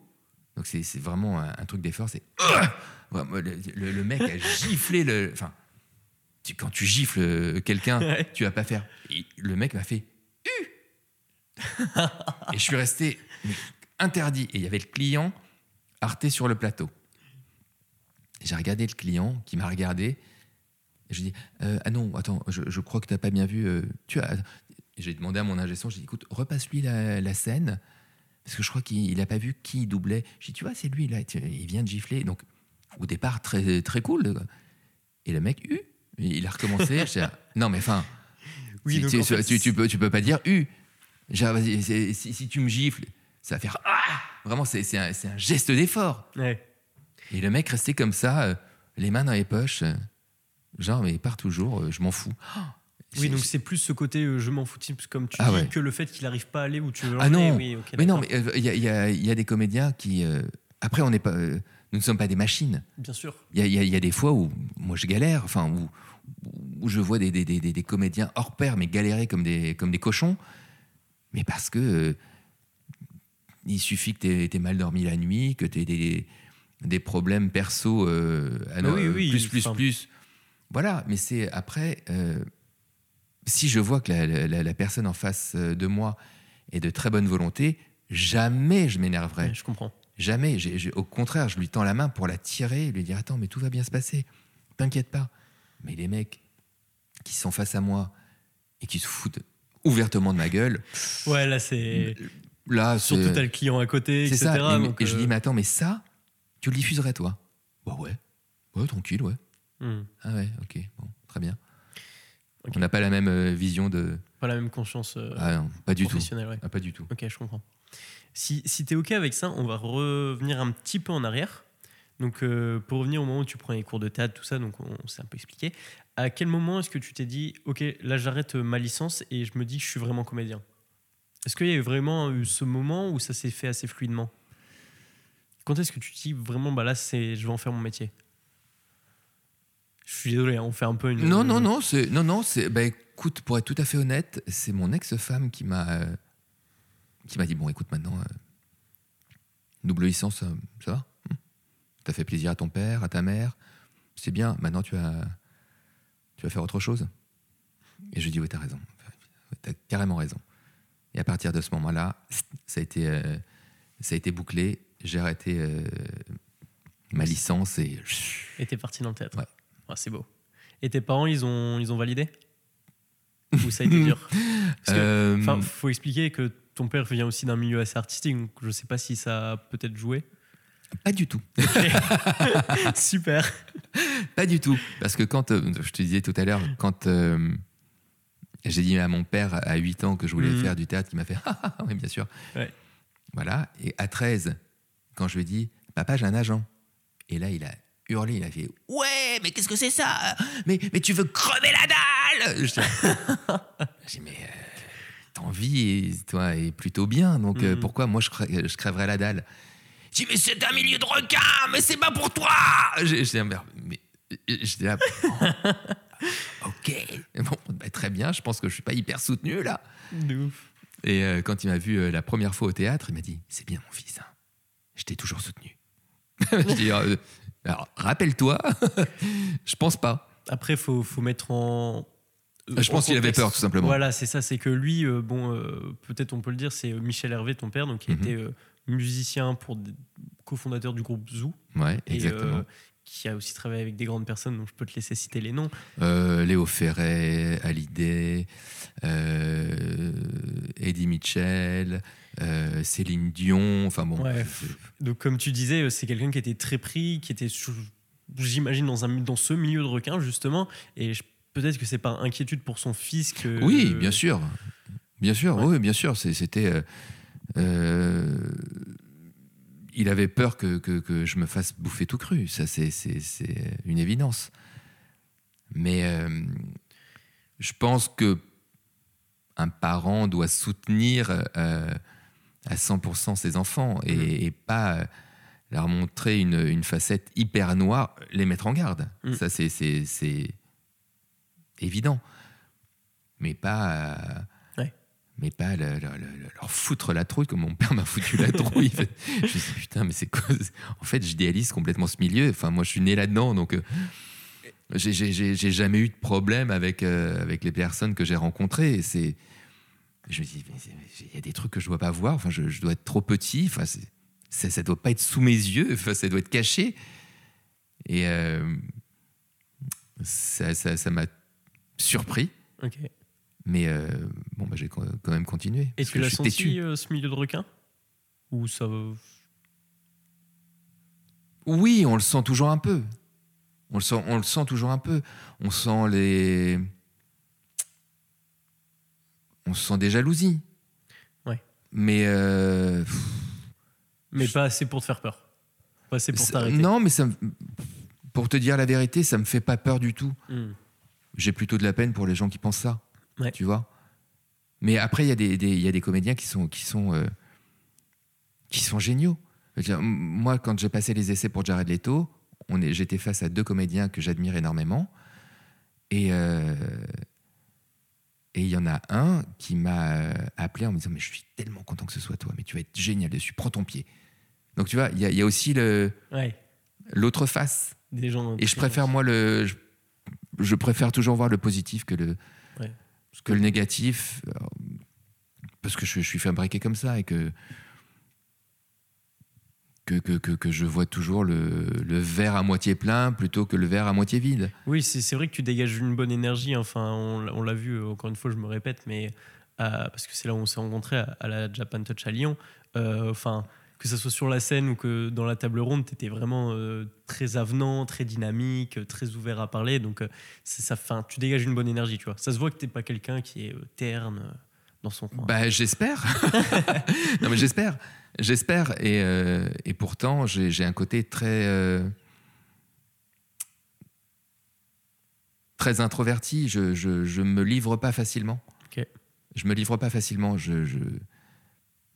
Donc, c'est vraiment un, un truc d'effort. C'est. Le- le mec a giflé le. Enfin, tu- quand tu gifles quelqu'un, Ouais. tu vas pas faire. Et le mec m'a fait. U Et je suis resté mais, interdit. Et il y avait le client Arte sur le plateau. J'ai regardé le client qui m'a regardé. Et je dis euh, Ah non, attends, je, je crois que tu n'as pas bien vu. euh, tu as. Et J'ai demandé à mon ingé son, j'ai dit Écoute, repasse-lui la, la scène. Parce que je crois qu'il n'a pas vu qui doublait. J'ai dit Tu vois, c'est lui, là. Il vient de gifler. Donc, au départ, très, très cool. Et le mec, U. Il a recommencé. Ah, non, mais enfin. Oui, tu, tu- en fait, tu- tu peux, tu peux pas dire U. C'est- si, si tu me gifles, ça va faire Ah Vraiment, c'est un, un geste d'effort. Ouais. Et le mec restait comme ça, euh, les mains dans les poches. euh, genre, mais part toujours, euh, je m'en fous. Oui, donc c'est plus ce côté je m'en foutis, comme tu Ah dis, ouais. que le fait qu'il n'arrive pas à aller où tu veux Ah l'emmener. non, oui, ok, mais non, mais il y, a- il y a- il y a des comédiens qui. après, on n'est pas, nous ne sommes pas des machines. Bien sûr. Il y a, y y des fois où moi je galère, enfin, où, où je vois des, des- des- des- des comédiens hors pair, mais galérer comme des, comme des cochons. Mais parce que. euh, il suffit que tu aies, mal dormi la nuit, que tu aies des, des problèmes perso euh, Ah oui, oui, plus, plus, plus. Voilà, mais c'est après, euh, si je vois que la, la- la personne en face euh, de moi est de très bonne volonté, jamais je m'énerverai. Je comprends. Jamais. Au contraire, je lui tends la main pour la tirer, lui dire Attends, mais tout va bien se passer. T'inquiète pas. Mais les mecs qui sont face à moi et qui se foutent ouvertement de ma gueule, Ouais, là, c'est. là, Surtout, t'as le client à côté, etc. ça. Et, donc, et je euh, dis Mais attends, mais ça, tu le diffuserais, toi? Bah ouais. Ouais, tranquille, ouais. hmm, Ah ouais, ok, bon, très bien. On n'a pas la même euh, vision de. Pas la même conscience euh, Ah non, pas du tout. professionnelle, ouais. Ah, pas du tout. Ok, je comprends. Si, si tu es OK avec ça, on va revenir un petit peu en arrière. Donc, euh, pour revenir au moment où tu prends les cours de théâtre, tout ça, donc on, s'est un peu expliqué. À quel moment est-ce que tu t'es dit, OK, là j'arrête ma licence et je me dis je suis vraiment comédien? Est-ce qu'il y a vraiment eu ce moment où ça s'est fait assez fluidement? Quand est-ce que tu te dis vraiment, bah là, je vais en faire mon métier? Je suis désolé, hein, on fait un peu une. Non, non, non, c'est non, non, c'est. Bah, écoute, pour être tout à fait honnête, c'est mon ex-femme qui m'a euh, qui m'a dit bon, écoute, maintenant, euh, double licence, euh, ça va Hum. T'as fait plaisir à ton père, à ta mère, c'est bien. Maintenant, tu vas tu vas faire autre chose? Et je lui dis oui, t'as raison, t'as carrément raison. Et à partir de ce moment-là, ça a été euh, ça a été bouclé. J'ai arrêté euh, ma licence et Et t'es parti dans le théâtre. Ouais. Ah, c'est beau. Et tes parents, ils ont, ils ont validé? Ou ça a été dur? Parce que, Euh, faut expliquer que ton père vient aussi d'un milieu assez artistique, donc je sais pas si ça a peut-être joué. pas du tout. Super. Pas du tout. Parce que quand, euh, je te disais tout à l'heure, quand euh, j'ai dit à mon père à 8 ans que je voulais Mhm. faire du théâtre, il m'a fait Ah, ah, oui, bien sûr. Ouais. Voilà. Et à 13, quand je lui ai dit Papa, j'ai un agent. Et là, il a hurlé, il a fait Ouais, mais qu'est-ce que c'est ça? Mais, mais tu veux crever la dalle? Je dis, J'ai dit, Mais euh, ton vie, toi, est plutôt bien. Donc euh, Mhm. pourquoi moi, je, cre- je crèverais la dalle? J'ai dit, mais c'est un milieu de requins, mais c'est pas pour toi dit, mais, mais j'étais là, ok, bon, bah, très bien, je pense que je suis pas hyper soutenu là. De ouf. Et euh, quand il m'a vu euh, la première fois au théâtre, il m'a dit, c'est bien mon fils, hein. je t'ai toujours soutenu. je dis, euh, alors, rappelle-toi, je pense pas. Après, faut, faut mettre en. Je en pense qu'il avait peur, tout simplement. Voilà, c'est ça. C'est que lui, euh, bon, euh, peut-être on peut le dire, c'est Michel Hervé, ton père, donc qui Mhm. était euh, musicien pour cofondateur du groupe Zoo. Ouais, exactement. euh, qui a aussi travaillé avec des grandes personnes, donc je peux te laisser citer les noms. Euh, Léo Ferret, Hallyday, euh, Eddie Mitchell, euh, Céline Dion, enfin bon. Ouais. Donc, comme tu disais, euh, c'est quelqu'un qui était très pris, qui était, j'imagine, dans, un, dans ce milieu de requins, justement. Et je- peut-être que c'est par inquiétude pour son fils que. Oui, bien sûr. Bien sûr, Ouais. oui, bien sûr. C'était. euh, euh, il avait peur que, que- que je me fasse bouffer tout cru. Ça, c'est- une évidence. Mais euh, je pense que un parent doit soutenir euh, à 100% ses enfants et, et pas leur montrer une, une facette hyper noire, les mettre en garde. Mm. Ça, c'est évident. Mais pas. euh, Ouais. Mais pas le- le- le- leur foutre la trouille comme mon père m'a foutu la trouille. je me suis dit, putain, mais c'est quoi En fait, j'idéalise complètement ce milieu. Enfin, moi, je suis né là-dedans, donc euh, j'ai- jamais eu de problème avec, euh, avec les personnes que j'ai rencontrées. C'est, je me dis, il y a des trucs que je dois pas voir. Enfin, je, je dois être trop petit. Enfin, ça, ça doit pas être sous mes yeux. Enfin, ça doit être caché. Et euh, ça, ça, ça m'a surpris. Ok. Mais euh, bon, bah, j'ai quand même continué. Et tu l'as senti, euh, ce milieu de requins Ou ça. Oui, on le sent toujours un peu. On le sent, on le sent toujours un peu. On sent les. On sent des jalousies. Ouais. Mais. euh, Mais pas assez pour te faire peur. Pas assez pour t'arrêter. non, mais ça pour te dire la vérité, ça me fait pas peur du tout. Hmm. J'ai plutôt de la peine pour les gens qui pensent ça. Ouais. Tu vois Mais après, il y, a des- des- il y a des comédiens qui sont, qui sont, euh, qui sont géniaux. Dire, Moi, quand j'ai passé les essais pour Jared Leto, j'étais face à deux comédiens que j'admire énormément. Et euh, et il y en a un qui m'a euh, appelé en me disant Mais je suis tellement content que ce soit toi, mais tu vas être génial dessus, prends ton pied. Donc tu vois, il y, a- il y a aussi Ouais. l'autre face. Des gens. Et je préfère, moi, le. Je, je préfère toujours voir le positif que le, Ouais. que le négatif. euh, Parce que je, je suis fabriqué comme ça et que. que, que, que, que je vois toujours le, le verre à moitié plein plutôt que le verre à moitié vide. Oui, c'est c'est vrai que tu dégages une bonne énergie. Enfin, on, l'a- on l'a vu, euh, encore une fois, je me répète, mais euh, parce que c'est là où on s'est rencontrés à, à la Japan Touch à Lyon. Euh, Enfin, que ce soit sur la scène ou que dans la table ronde, tu étais vraiment euh, très avenant, très dynamique, euh, très ouvert à parler. Donc, euh, ça, fin, tu dégages une bonne énergie, tu vois. Ça se voit que t'es pas quelqu'un qui est euh, terne dans son coin. Bah, j'espère. non, mais j'espère. J'espère. Et, et pourtant, j'ai un côté très. très introverti. Je, je, je me livre pas facilement. Ok. Je me livre pas facilement. Je, je...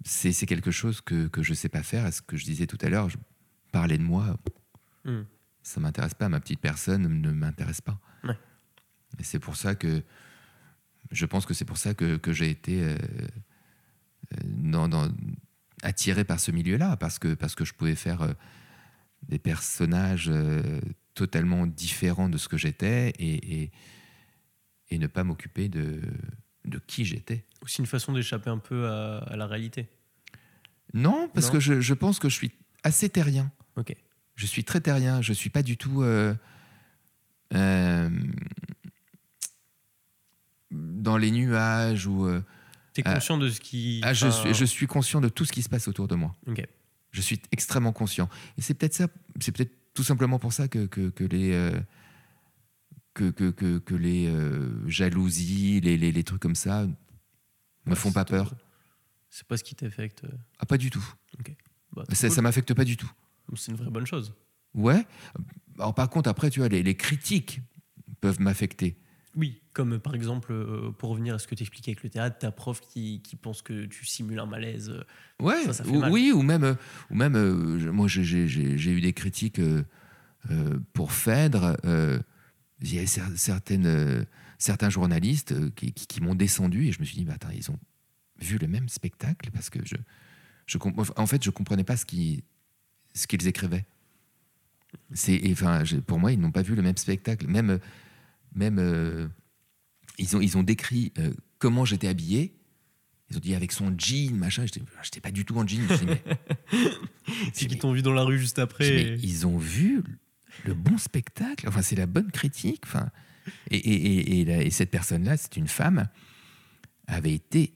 C'est c'est quelque chose que, que je sais pas faire. Et ce que je disais tout à l'heure, je parlais de moi. Hmm. Ça m'intéresse pas. Ma petite personne ne m'intéresse pas. Ouais. Et c'est pour ça que. Je pense que c'est pour ça que, que j'ai été. euh, dans- dans- attiré par ce milieu-là, parce que, parce que je pouvais faire euh, des personnages euh, totalement différents de ce que j'étais et, et, et ne pas m'occuper de, de qui j'étais. Aussi une façon d'échapper un peu à, à la réalité. Non, parce Non que je, je pense que je suis assez terrien. Ok. Je suis très terrien. Je suis pas du tout euh, euh, dans les nuages ou. euh, T'es conscient de ce qui. ah, je, suis, je suis conscient de tout ce qui se passe autour de moi. Ok. Je suis extrêmement conscient. Et c'est peut-être ça, c'est peut-être tout simplement pour ça que, que, que les que, que, que, que les euh, jalousies, les, les, les trucs comme ça me Ouais, font pas peur. C'est pas ce qui t'affecte. euh, Ah, pas du tout. bah, Ça, cool. m'affecte pas du tout. C'est une vraie bonne chose. Ouais. Alors par contre, après, tu vois, les, les critiques peuvent m'affecter. Oui, comme euh, par exemple, euh, pour revenir à ce que tu expliquais avec le théâtre, ta prof qui, qui pense que tu simules un malaise. euh, Ouais, Ça, ça fait ou- mal. oui, ou même, ou même euh, moi j'ai- eu des critiques pour Phèdre. Il y a cer- certaines, euh, certains journalistes euh, qui, qui- qui m'ont descendu et je me suis dit, bah, attends, ils ont vu le même spectacle parce que je, je en fait, je comprenais pas ce qu'ils ce qu'ils écrivaient. C'est, enfin, pour moi, ils n'ont pas vu le même spectacle. Même, même euh, ils, ont, ils ont décrit euh, comment j'étais habillé. Ils ont dit avec son jean, machin. J'étais, pas du tout en jean. C'est mais- qui t'ont vu dans la rue juste après. mais ils ont vu le bon spectacle. Enfin, c'est la bonne critique. Enfin, et, et, et, la- et cette personne-là, c'est une femme, avait été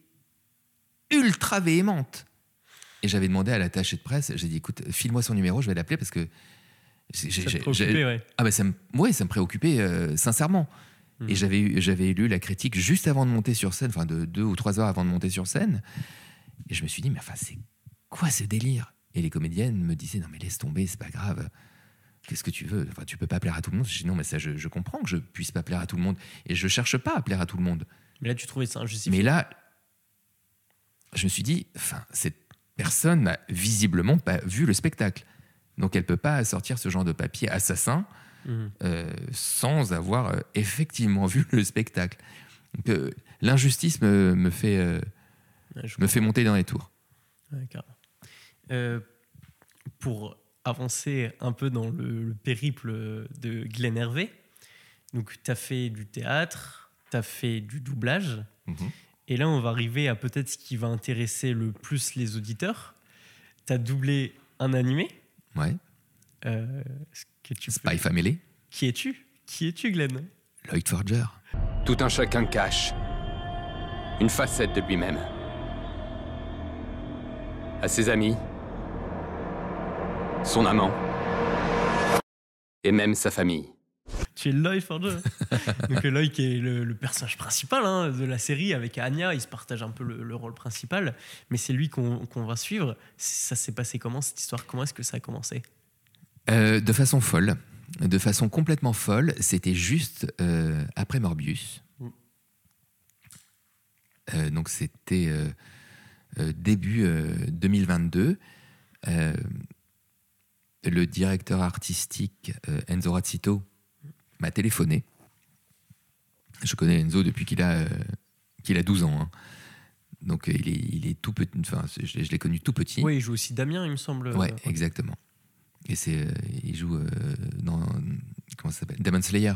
ultra véhémente. Et j'avais demandé à l'attaché de presse, j'ai dit, écoute, file-moi son numéro, je vais l'appeler parce que. j'ai- Ça préoccupait, ouais. ah ben ça me, ouais, ça me préoccupait euh, sincèrement. Mhm. Et j'avais lu la critique juste avant de monter sur scène, enfin de deux ou trois heures avant de monter sur scène. Et je me suis dit, mais enfin, c'est quoi ce délire? Et les comédiennes me disaient, non mais laisse tomber, c'est pas grave. Qu'est-ce que tu veux? Enfin, tu peux pas plaire à tout le monde. Je dis, non mais ça, je, je comprends que je puisse pas plaire à tout le monde. Et je cherche pas à plaire à tout le monde. Mais là, tu trouvais ça injustifié. Mais là, je me suis dit, enfin, cette personne n'a visiblement pas vu le spectacle. Donc elle peut pas sortir ce genre de papier assassin Mhm. euh, sans avoir euh, effectivement vu le spectacle. Donc, euh, l'injustice me, me fait, euh, Ouais, me fait monter dans les tours. Ouais, pour avancer un peu dans le, le périple de Glenn Hervé, donc tu as fait du théâtre, tu as fait du doublage, et là on va arriver à peut-être ce qui va intéresser le plus les auditeurs. Tu as doublé un animé. Ouais. Euh, que tu peux- Spy Family, Qui es-tu? Qui es-tu, Glenn? Lloyd Forger. Tout un chacun cache une facette de lui-même. À ses amis, son amant, et même sa famille. Tu es Lloyd Forger. Donc euh, Lloyd qui est le, le personnage principal hein, de la série avec Anya, il se partage un peu le, le rôle principal, mais c'est lui qu'on va suivre. Ça s'est passé comment cette histoire? Comment est-ce que ça a commencé? Euh, de façon folle, de façon complètement folle, c'était juste euh, après Morbius. Mm. Euh, donc c'était euh, euh, début euh, 2022. Le directeur artistique euh, Enzo Razzito m'a téléphoné. Je connais Enzo depuis qu'il a, euh, qu'il a 12 ans. hein. Donc euh, il est, il est tout petit. Enfin, je, je l'ai connu tout petit. Oui, il joue aussi Damien, il me semble. Ouais, Euh, exactement. Et c'est, euh, il joue euh, dans comment ça s'appelle, Demon Slayer.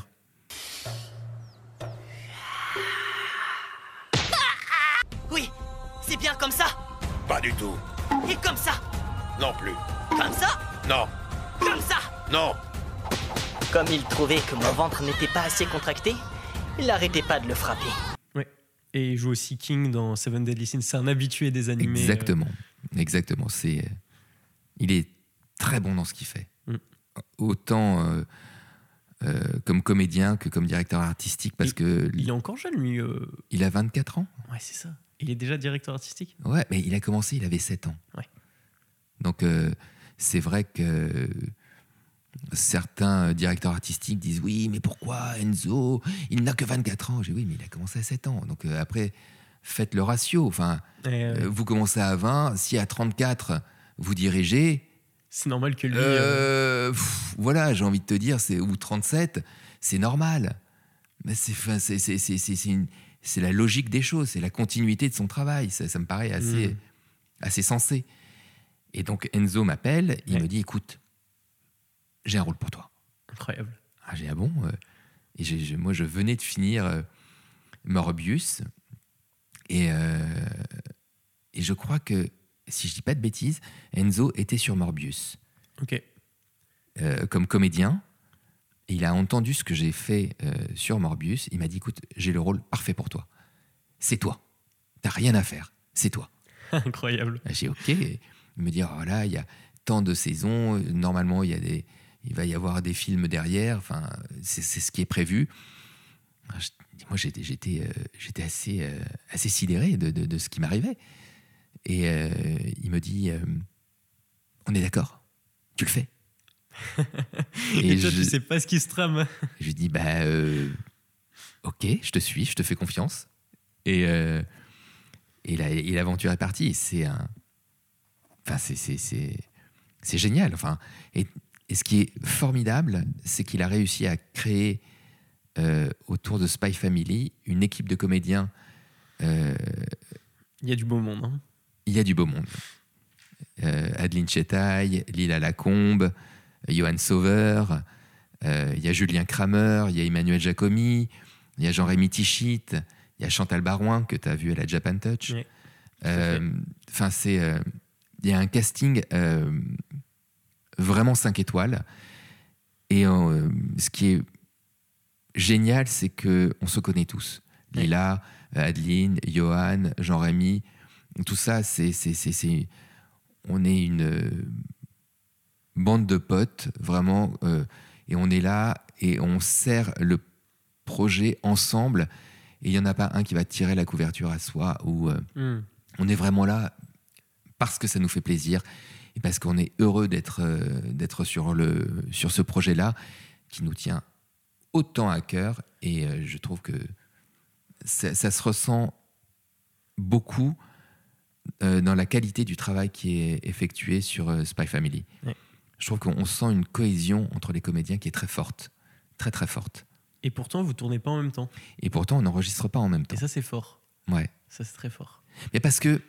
Oui, c'est bien comme ça Pas du tout. et comme ça. Non plus. Comme ça Non. Comme ça Non. Comme il trouvait que mon ventre n'était pas assez contracté, il n'arrêtait pas de le frapper. Ouais. Et il joue aussi King dans Seven Deadly Sins. C'est un habitué des animés. euh, Exactement. Exactement. C'est, euh, il est très bon dans ce qu'il fait. Mm. Autant euh, euh, comme comédien que comme directeur artistique, parce Il- que Il est encore jeune, lui. euh. il a 24 ans. Ouais, c'est ça. Il est déjà directeur artistique? Ouais, mais il a commencé, il avait 7 ans. Ouais. Donc euh, c'est vrai que certains directeurs artistiques disent oui, mais pourquoi Enzo? Il n'a que 24 ans. J'ai oui, mais il a commencé à 7 ans. Donc euh, après, faites le ratio. Enfin, Et, euh, vous commencez à 20, si à 34 vous dirigez, C'est normal que lui. euh, pff, voilà, j'ai envie de te dire, c'est ou 37, c'est normal. Mais c'est enfin, c'est- c'est- c'est- c'est- c'est une- c'est la logique des choses, c'est la continuité de son travail. Ça, ça me paraît assez, Mm. assez sensé. Et donc Enzo m'appelle, il Ouais. me dit, écoute, j'ai un rôle pour toi. Incroyable. Ah, j'ai ah bon euh, Et moi, je venais de finir euh, Morbius. Et, euh, et je crois que, si je dis pas de bêtises, Enzo était sur Morbius Ok. euh, comme comédien. Et il a entendu ce que j'ai fait euh, sur Morbius. Il m'a dit écoute, j'ai le rôle parfait pour toi. C'est toi. T'as rien à faire. C'est toi. Incroyable. J'ai OK. Il me dit, oh, voilà, il y a tant de saisons. Normalement, il, y a des, il va y avoir des films derrière. Enfin, c'est ce qui est prévu. Ah, je- Moi, j'étais j'étais euh, j'étais assez, euh, assez sidéré de, de- de ce qui m'arrivait. Et euh, il me dit, on est d'accord, tu le fais. Et, toi, je- tu sais pas ce qui se trame. je lui dis, bah, ok, je te suis, je te fais confiance. Et, et la- et l'aventure est partie. C'est un. Enfin, c'est- génial. Enfin, et, et ce qui est formidable, c'est qu'il a réussi à créer euh, autour de Spy Family une équipe de comédiens. euh, Il y a du beau monde. hein. il y a du beau monde. Euh, Adeline Chetaille, Lila Lacombe, Johan Sauveur, il y a Julien Kramer, il y a Emmanuel Jacomi, il y a Jean-Rémy Tichit, il y a Chantal Barouin que tu as vu à la Japan Touch. Oui, Enfin, c'est. Il y a un casting euh, vraiment 5 étoiles. Et euh, ce qui est génial, c'est que on se connaît tous. Oui. Lila, Adeline, Johan, Jean-Rémy, tout ça, c'est, c'est, c'est, c'est- on est une euh, bande de potes, vraiment, euh, et on est là et on sert le projet ensemble. Et il n'y en a pas un qui va tirer la couverture à soi ou euh, Hmm. on est vraiment là parce que ça nous fait plaisir et parce qu'on est heureux d'être euh, d'être sur le sur ce projet-là qui nous tient autant à cœur et euh, je trouve que ça, ça se ressent beaucoup euh, dans la qualité du travail qui est effectué sur Spy Family. Je trouve qu'on sent une cohésion entre les comédiens qui est très forte, très très forte. Et pourtant, vous tournez pas en même temps. Et pourtant, on n'enregistre pas en même temps. Et ça, c'est fort. Ouais. Ça, c'est très fort. Mais parce que,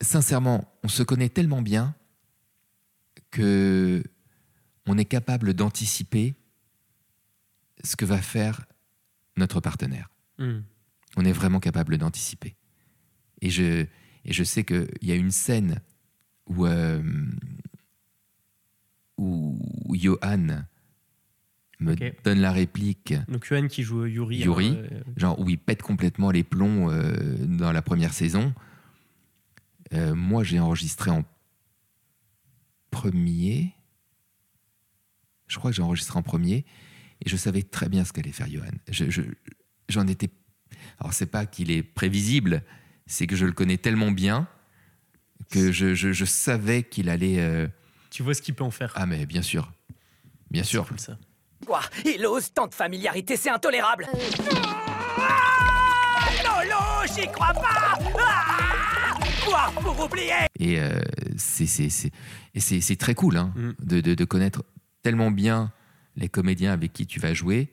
sincèrement, on se connaît tellement bien que on est capable d'anticiper ce que va faire notre partenaire. Hmm. On est vraiment capable d'anticiper. Et je, et je sais qu'il y a une scène où, euh, où Johan me donne la réplique Donc, Yohan qui joue Yuri. Yuri. euh, genre où il pète complètement les plombs euh, dans la première saison. Euh, moi, j'ai enregistré en premier. Je crois que j'ai enregistré en premier et je savais très bien ce qu'allait faire Johan. Je, je- j'en étais. Alors, c'est pas qu'il est prévisible, c'est que je le connais tellement bien que je, je- je savais qu'il allait. euh, tu vois ce qu'il peut en faire. Ah, mais bien sûr. Bien sûr. cool, ça. Quoi Il ose tant de familiarité, c'est intolérable Ah Lolo, j'y crois pas Ah Quoi Pour oublier Et euh, c'est c'est- c'est- et c'est- c'est très cool hein, Mm. de, de- de connaître tellement bien les comédiens avec qui tu vas jouer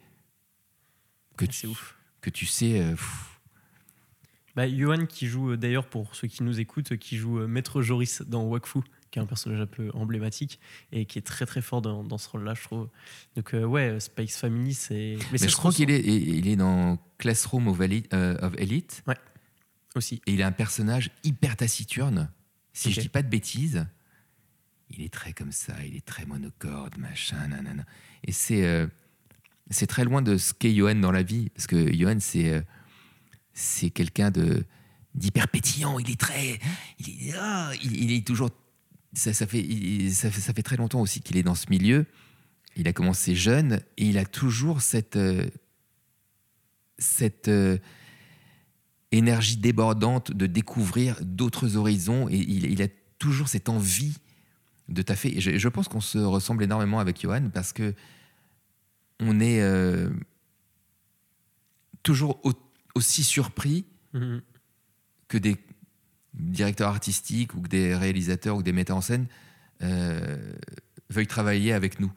que, tu, ouf. que tu sais. euh, Bah, Johan qui joue, euh, d'ailleurs, pour ceux qui nous écoutent, qui joue euh, Maître Joris dans Wakfu, qui est un personnage un peu emblématique et qui est très très fort dans, dans ce rôle-là, je trouve. Donc, euh, ouais, Space Family, c'est. mais je crois qu'il est, il est dans Classroom of Elite, euh, of Elite aussi. et il a un personnage hyper taciturne, si Ok. je dis pas de bêtises. il est très comme ça, il est très monocorde, machin, nanana. Et c'est euh, c'est très loin de ce qu'est Johan dans la vie, parce que Johan, c'est euh, c'est quelqu'un de d'hyper pétillant. Il est très, il est, ah, il, il est toujours. Ça, ça fait, il- ça, fait, ça fait très longtemps aussi qu'il est dans ce milieu. Il a commencé jeune et il a toujours cette euh, cette énergie débordante de découvrir d'autres horizons et il, il a toujours cette envie de taffer. Et je, je pense qu'on se ressemble énormément avec Johan parce que on est euh, toujours au- aussi surpris Mhm. que des directeurs artistiques ou que des réalisateurs ou que des metteurs en scène euh, veuillent travailler avec nous.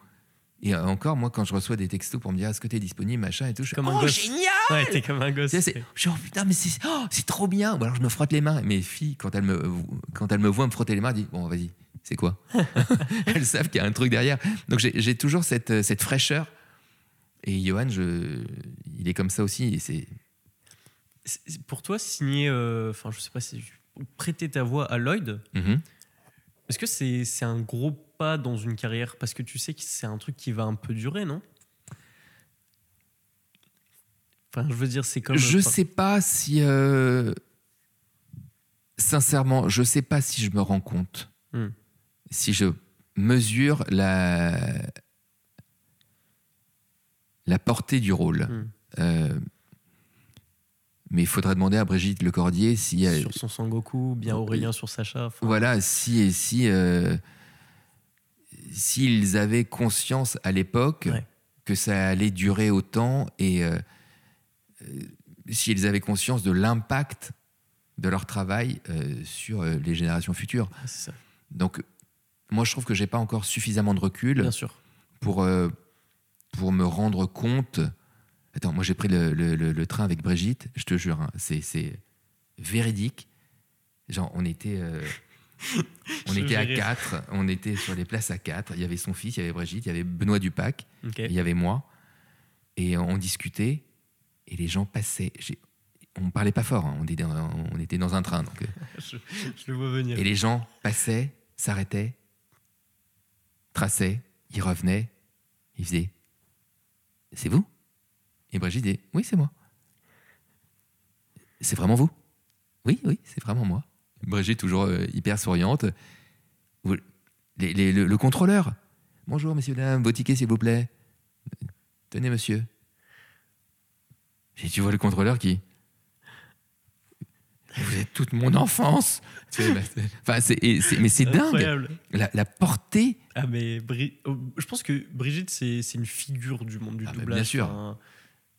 Et encore, moi, quand je reçois des textos pour me dire est-ce que tu es disponible, machin et tout, je suis Comme un oh, gosse. génial Ouais, t'es comme un gosse. Tu sais, c'est- je suis oh, putain, mais c'est oh, c'est trop bien. Ou alors je me frotte les mains. Mes filles, quand elles me, quand elles me voient me frotter les mains, elles disent Bon, vas-y, c'est quoi Elles savent qu'il y a un truc derrière. Donc j'ai j'ai toujours cette, euh, cette fraîcheur. Et Johan, je, il est comme ça aussi. Et c'est C'est- Pour toi, signer, euh, enfin, je sais pas si prêter ta voix à Lloyd, Mhm. est-ce que c'est c'est un gros pas dans une carrière Parce que tu sais que c'est un truc qui va un peu durer, non? Enfin, je veux dire, c'est comme. Je sais pas si. euh, sincèrement, je sais pas si je me rends compte. Hmm. Si je mesure la. la portée du rôle. Hmm. Euh, mais il faudrait demander à Brigitte Lecordier si. elle- Sur son Sangoku, bien Aurélien sur Sacha. voilà, si et si. euh, S'ils avaient conscience à l'époque Ouais. que ça allait durer autant et euh, euh, s'ils avaient conscience de l'impact de leur travail euh, sur les générations futures. ça. Donc, moi, je trouve que j'ai pas encore suffisamment de recul Bien sûr. pour, euh, pour me rendre compte. Attends, moi, j'ai pris le, le- le- le train avec Brigitte, je te jure, hein, c'est c'est véridique. Genre, on était. on était à vais rire. quatre, on était sur les places à quatre. Il y avait son fils, il y avait Brigitte, il y avait Benoît Dupac, il y avait moi. Et on discutait, et les gens passaient. On parlait pas fort, hein, on, était dans, on était dans un train. Donc, euh, je, je le vois venir. et les gens passaient, s'arrêtaient, traçaient, ils revenaient, ils faisaient C'est vous? Et Brigitte disait Oui, c'est moi. C'est vraiment vous Oui, oui, c'est vraiment moi. Brigitte, toujours euh, hyper souriante. Vous- les- les- le, le contrôleur Bonjour, messieurs, dames, vos tickets, s'il vous plaît. Tenez, monsieur. Et tu vois le contrôleur qui. Vous êtes toute mon enfance. Bah, Enfin, c'est- mais c'est dingue. La, la portée. Ah mais Bri- oh, je pense que Brigitte c'est une figure du monde du Ah doublage. bien sûr. Enfin,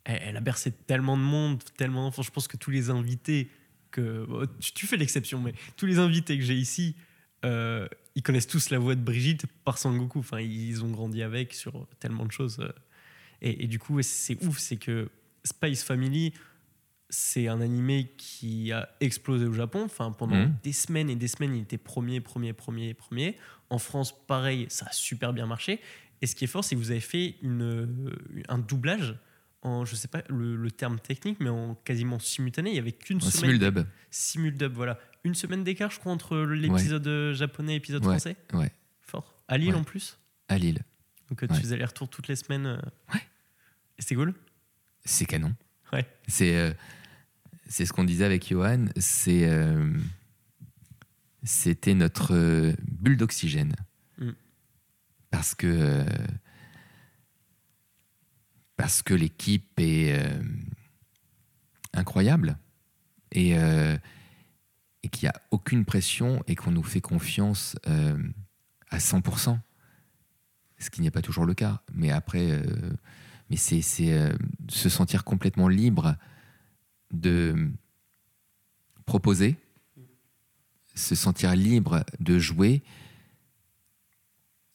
elle, elle a bercé tellement de monde, tellement d'enfants. Je pense que tous les invités que tu, tu fais l'exception, mais tous les invités que j'ai ici, euh, ils connaissent tous la voix de Brigitte par Sangoku. Enfin, ils ont grandi avec sur tellement de choses. euh. Et, et du coup, c'est ouf, c'est que Spice Family, c'est un animé qui a explosé au Japon. Enfin, pendant Mhm. des semaines et des semaines, il était premier, premier, premier, premier. En France, pareil, ça a super bien marché. Et ce qui est fort, c'est que vous avez fait une, un doublage en, je sais pas le, le terme technique, mais en quasiment simultané. Il y avait qu'une semaine. simuldub. Simuldub, voilà. Une semaine d'écart, je crois, entre l'épisode euh, japonais et l'épisode Ouais. français. Ouais, Fort. À Lille Ouais. en plus. à Lille. Donc euh, tu faisais les retours toutes les semaines. euh. Ouais. Et c'était cool C'est canon. Ouais. C'est, euh, c'est ce qu'on disait avec Johan. C'est, euh, c'était notre bulle d'oxygène. Mm. Parce que. Parce que l'équipe est euh, incroyable. Et, euh, qu'il n'y a aucune pression et qu'on nous fait confiance euh, à 100%. Ce qui n'est pas toujours le cas. Mais après. mais c'est se sentir complètement libre de proposer, se sentir libre de jouer,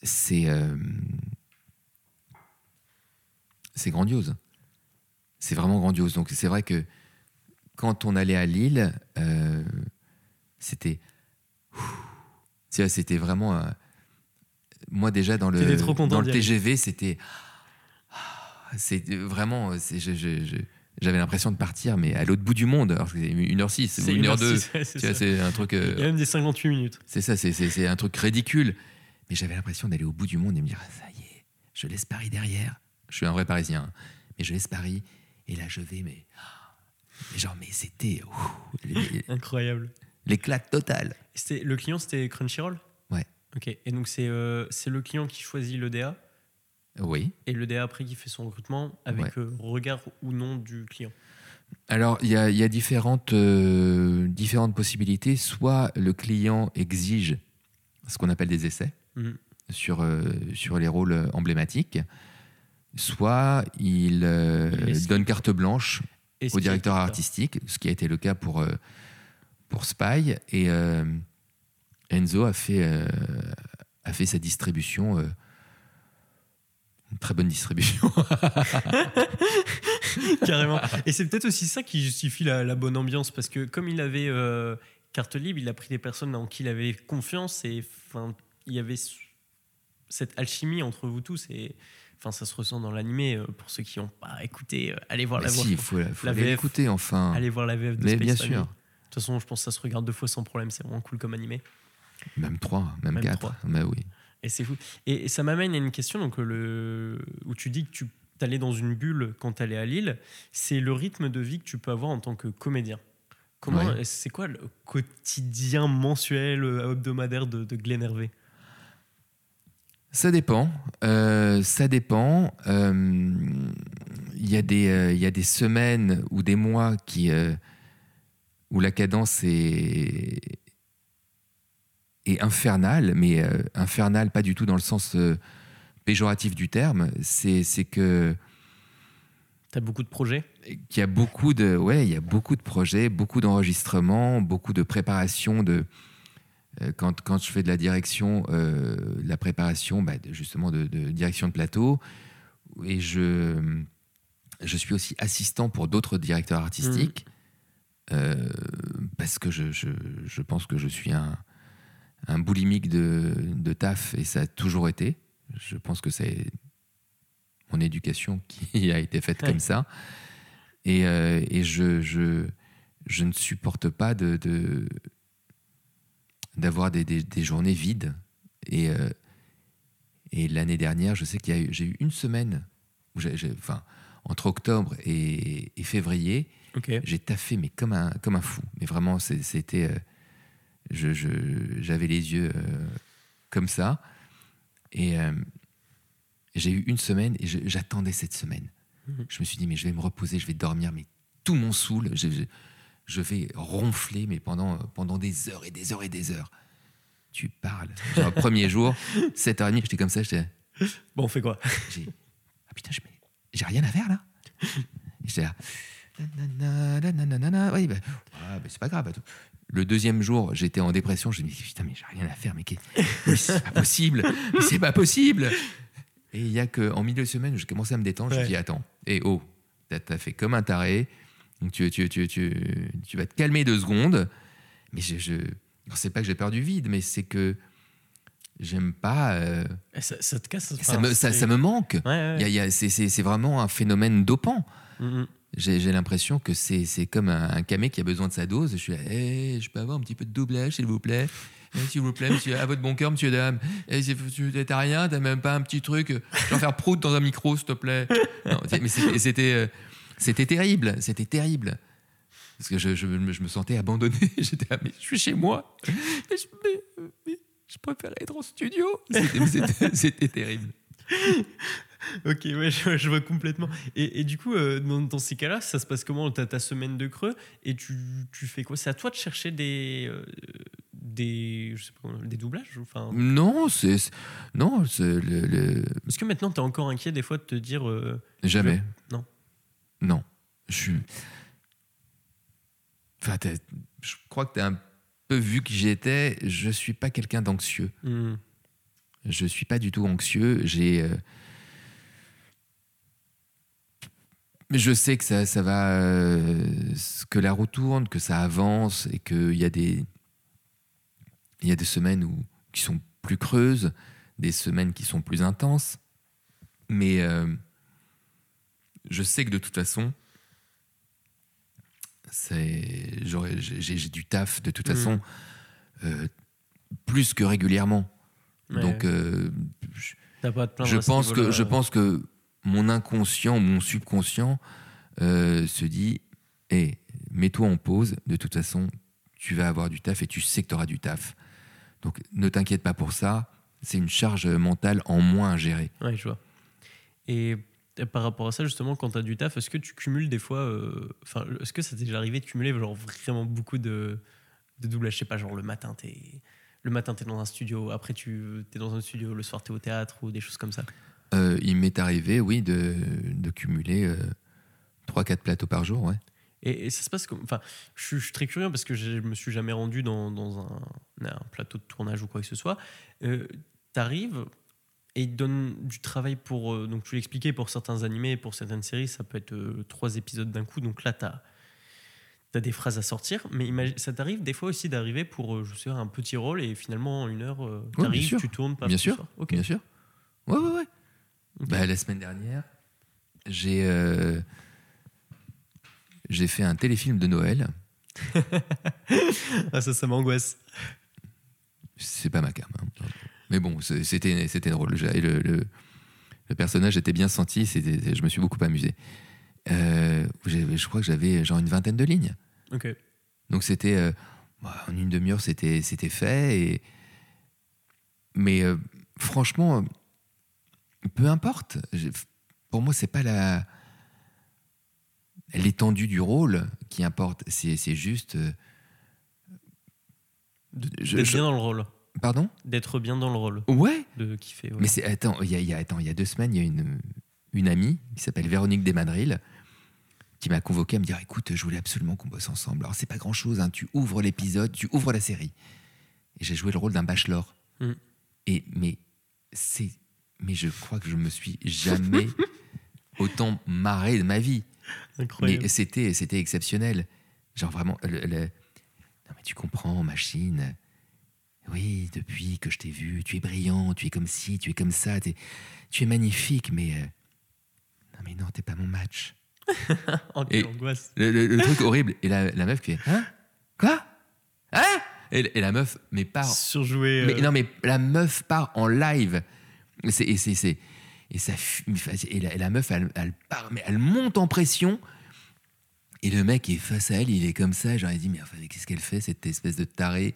c'est c'est grandiose. C'est vraiment grandiose. Donc c'est vrai que quand on allait à Lille, euh, c'était tu vois, c'était vraiment euh, moi déjà dans le trop dans le. TGV, c'était c'est vraiment c'est- je- j'avais l'impression de partir mais à l'autre bout du monde alors c'est 1h06 ou C'est 1h02 1h06, ouais, c'est un truc euh, Il y a même des 58 minutes. c'est ça c'est- un truc ridicule mais j'avais l'impression d'aller au bout du monde et me dire ah, ça y est, je laisse Paris derrière. Je suis un vrai Parisien, mais je laisse Paris et là je vais, mais, mais genre, mais c'était les- Incroyable. l'éclate totale. C'était le client, c'était Crunchyroll? Ouais. Ok. Et donc c'est euh, le client qui choisit le DA Oui. et le DA après qui fait son recrutement avec Ouais. euh, regard ou non du client? Alors, il y a, y a différentes, euh, différentes possibilités. Soit le client exige ce qu'on appelle des essais Mhm. sur, euh, sur les rôles emblématiques, soit il, euh, donne carte blanche au directeur artistique, ce qui a été le cas pour, euh, pour Spy. Et euh, Enzo a fait, a fait sa distribution. une très bonne distribution. Carrément. Et c'est peut-être aussi ça qui justifie la, la bonne ambiance, parce que comme il avait euh, carte libre, il a pris des personnes en qui il avait confiance, et enfin, il y avait cette alchimie entre vous tous, et enfin, ça se ressent dans l'animé. euh, Pour ceux qui n'ont pas écouté, euh, allez voir Mais la voix. si, il faut, faut La VF. l'écouter enfin. Allez voir la VF de Mais Space bien Family. sûr. De toute façon, je pense que ça se regarde deux fois sans problème, c'est vraiment cool comme animé. Même trois, même, Même quatre. trois. Mais oui. Et c'est fou. Et, et ça m'amène à une question donc, euh, le, où tu dis que tu allais dans une bulle quand tu allais à Lille. C'est le rythme de vie que tu peux avoir en tant que comédien. Comment, Ouais. C'est quoi le quotidien mensuel, hebdomadaire de, de Glenn Hervé? Ça dépend. Euh, ça dépend. Euh, Il y, a des, euh, il y a des semaines ou des mois qui, euh, où la cadence est, est infernale, mais euh, infernale pas du tout dans le sens euh, péjoratif du terme. C'est que Tu as beaucoup de projets? qu'il y a beaucoup de ouais il y a beaucoup de projets beaucoup d'enregistrements beaucoup de préparation de euh, quand, quand je fais de la direction euh, la préparation bah, justement de, de direction de plateau et je je suis aussi assistant pour d'autres directeurs artistiques euh, parce que je, je, je pense que je suis un un boulimique de, de taf et ça a toujours été je pense que c'est mon éducation qui a été faite Ouais. comme ça et, euh, et je, je, je ne supporte pas de, de- d'avoir des, des- des journées vides. Et, euh, et l'année dernière, je sais qu'il y a eu, j'ai eu une semaine, où enfin, entre octobre et, et février, j'ai taffé mais comme un, comme un fou. Mais vraiment, c'était, euh, je, je- j'avais les yeux euh, comme ça. Et euh, j'ai eu une semaine et j'attendais cette semaine. Mhm. Je me suis dit, mais je vais me reposer, je vais dormir, mais tout mon saoul, je, je- vais ronfler, mais pendant, pendant des heures et des heures et des heures. Tu parles. Genre, le premier jour, 7h30, j'étais comme ça, j'étais. Bon, on fait quoi? J'ai ah putain, j'ai rien à faire là. J'étais là. Oui, bah, ah, bah, c'est pas grave. attends. Le deuxième jour, j'étais en dépression. Je me dis putain, mais j'ai rien à faire. Mais, c'est pas possible. C'est pas possible. Et il y a que en milieu de semaine, j'ai commencé à me détendre. Je me Ouais. dis attends, et oh, t'as fait comme un taré. Donc tu, tu, tu, tu, tu vas te calmer deux secondes. Mais je, je c'est pas que j'ai peur du vide, mais c'est que j'aime pas. euh, Eh, ça, ça te casse ça, me, ça, ça me manque. Ouais, ouais. C'est- vraiment un phénomène dopant. Mhm. J'ai j'ai l'impression que c'est comme un, un camé qui a besoin de sa dose. Je suis là, Eh, je peux avoir un petit peu de doublage, s'il vous plaît? Eh, S'il vous plaît, monsieur, à votre bon cœur, monsieur, dame. Eh, c'est- tu- T'as rien, t'as même pas un petit truc. Je vais faire prout dans un micro, s'il te plaît. Non, mais c'était- c'était terrible, c'était terrible. Parce que je, je me- je me sentais abandonné. J'étais mais je suis chez moi. Mais je, mais- mais je préférais être en studio. C'était- terrible. Ok, ouais, je, je vois complètement. Et, et du coup, euh, dans, dans ces cas-là, ça se passe comment T'as ta semaine de creux et tu, tu fais quoi? C'est à toi de chercher des, euh, des, je sais pas, des doublages enfin, Non, c'est non, c'est le, le- Est-ce que maintenant, t'es encore inquiet des fois de te dire euh, jamais. Non. Non, je suis. Enfin, je crois que tu as un peu vu qui j'étais. Je suis pas quelqu'un d'anxieux. hmm, Je suis pas du tout anxieux. J'ai. euh, je sais que ça, ça va, euh, que la roue tourne, que ça avance et qu'il y a des, il y a des semaines où, qui sont plus creuses, des semaines qui sont plus intenses. Mais euh, je sais que de toute façon, c'est, j'ai, du taf de toute Mhm. façon, euh, plus que régulièrement. Ouais. Donc, euh, je- pense que je pense que mon inconscient, mon subconscient euh, se dit, hé, mets-toi en pause. De toute façon, tu vas avoir du taf et tu sais que tu auras du taf. Donc, ne t'inquiète pas pour ça. C'est une charge mentale en moins à gérer. Ouais, je vois. Et euh, par rapport à ça, justement, quand tu as du taf, est-ce que tu cumules des fois. euh, Enfin, est-ce que ça t'est déjà arrivé de cumuler genre, vraiment beaucoup de, de doublage? Je sais pas, genre le matin, tu es. Le matin, tu es dans un studio, après, tu es dans un studio, le soir, tu es au théâtre ou des choses comme ça? Euh, il m'est arrivé, oui, de, de cumuler 3-4 plateaux par jour. Ouais. Et, et ça se passe comme. Enfin, je, suis- je suis très curieux parce que je me suis jamais rendu dans, dans un, un plateau de tournage ou quoi que ce soit. Euh, T'arrives et ils te donnent du travail pour. euh, donc, tu l'expliquais, pour certains animés, pour certaines séries, ça peut être euh, trois épisodes d'un coup. Donc là, tu as, des phrases à sortir. Mais imagine, ça t'arrive des fois aussi d'arriver pour, euh, je sais pas, un petit rôle et finalement, en une heure, euh, t'arrives, sûr. tu tournes, pas Bien sûr, Ok. Bien sûr. Ouais, ouais, ouais. Bah, la semaine dernière, j'ai euh, j'ai fait un téléfilm de Noël. Ah, ça, ça m'angoisse. C'est pas ma cam. hein. Mais bon, c'était c'était drôle. Et Le, le- le personnage était bien senti. c'était- Je me suis beaucoup amusé. Euh, je crois que j'avais genre une vingtaine de lignes. Ok. Donc c'était euh, bah, en une demi-heure, c'était c'était fait. Et... Mais euh, franchement, peu importe. Pour moi, c'est pas la l'étendue du rôle qui importe. C'est c'est juste. je- D'être je- bien dans le rôle. Pardon? D'être bien dans le rôle. Ouais. De kiffer. ouais. Mais c'est attends, il y a, y a- attends, il y a deux semaines, il y a une une amie qui s'appelle Véronique Desmadrilles qui m'a convoqué à me dire écoute, je voulais absolument qu'on bosse ensemble. Alors c'est pas grand chose, tu ouvres l'épisode, tu ouvres la série. Et j'ai joué le rôle d'un bachelor. Mm. Et mais c'est mais je crois que je me suis jamais autant marré de ma vie. Incroyable. Mais c'était c'était exceptionnel. Genre vraiment le- le- non mais tu comprends machine. Oui, depuis que je t'ai vu, tu es brillant, tu es comme ci, tu es comme ça, tu es magnifique, mais euh, non mais non, t'es pas mon match. Oh, quelle Et- angoisse. Le, le- le truc horrible. Et la, la meuf qui fait Hein? Quoi? Hein? Et, et la meuf, mais part. Surjoué. Mais, euh, non, mais la meuf part en live. Et, c'est- et, c'est- c'est- et, ça, fu- et, la, meuf, elle, elle part, mais elle monte en pression. Et le mec est face à elle, il est comme ça. J'aurais dit, mais enfin, qu'est-ce qu'elle fait, cette espèce de taré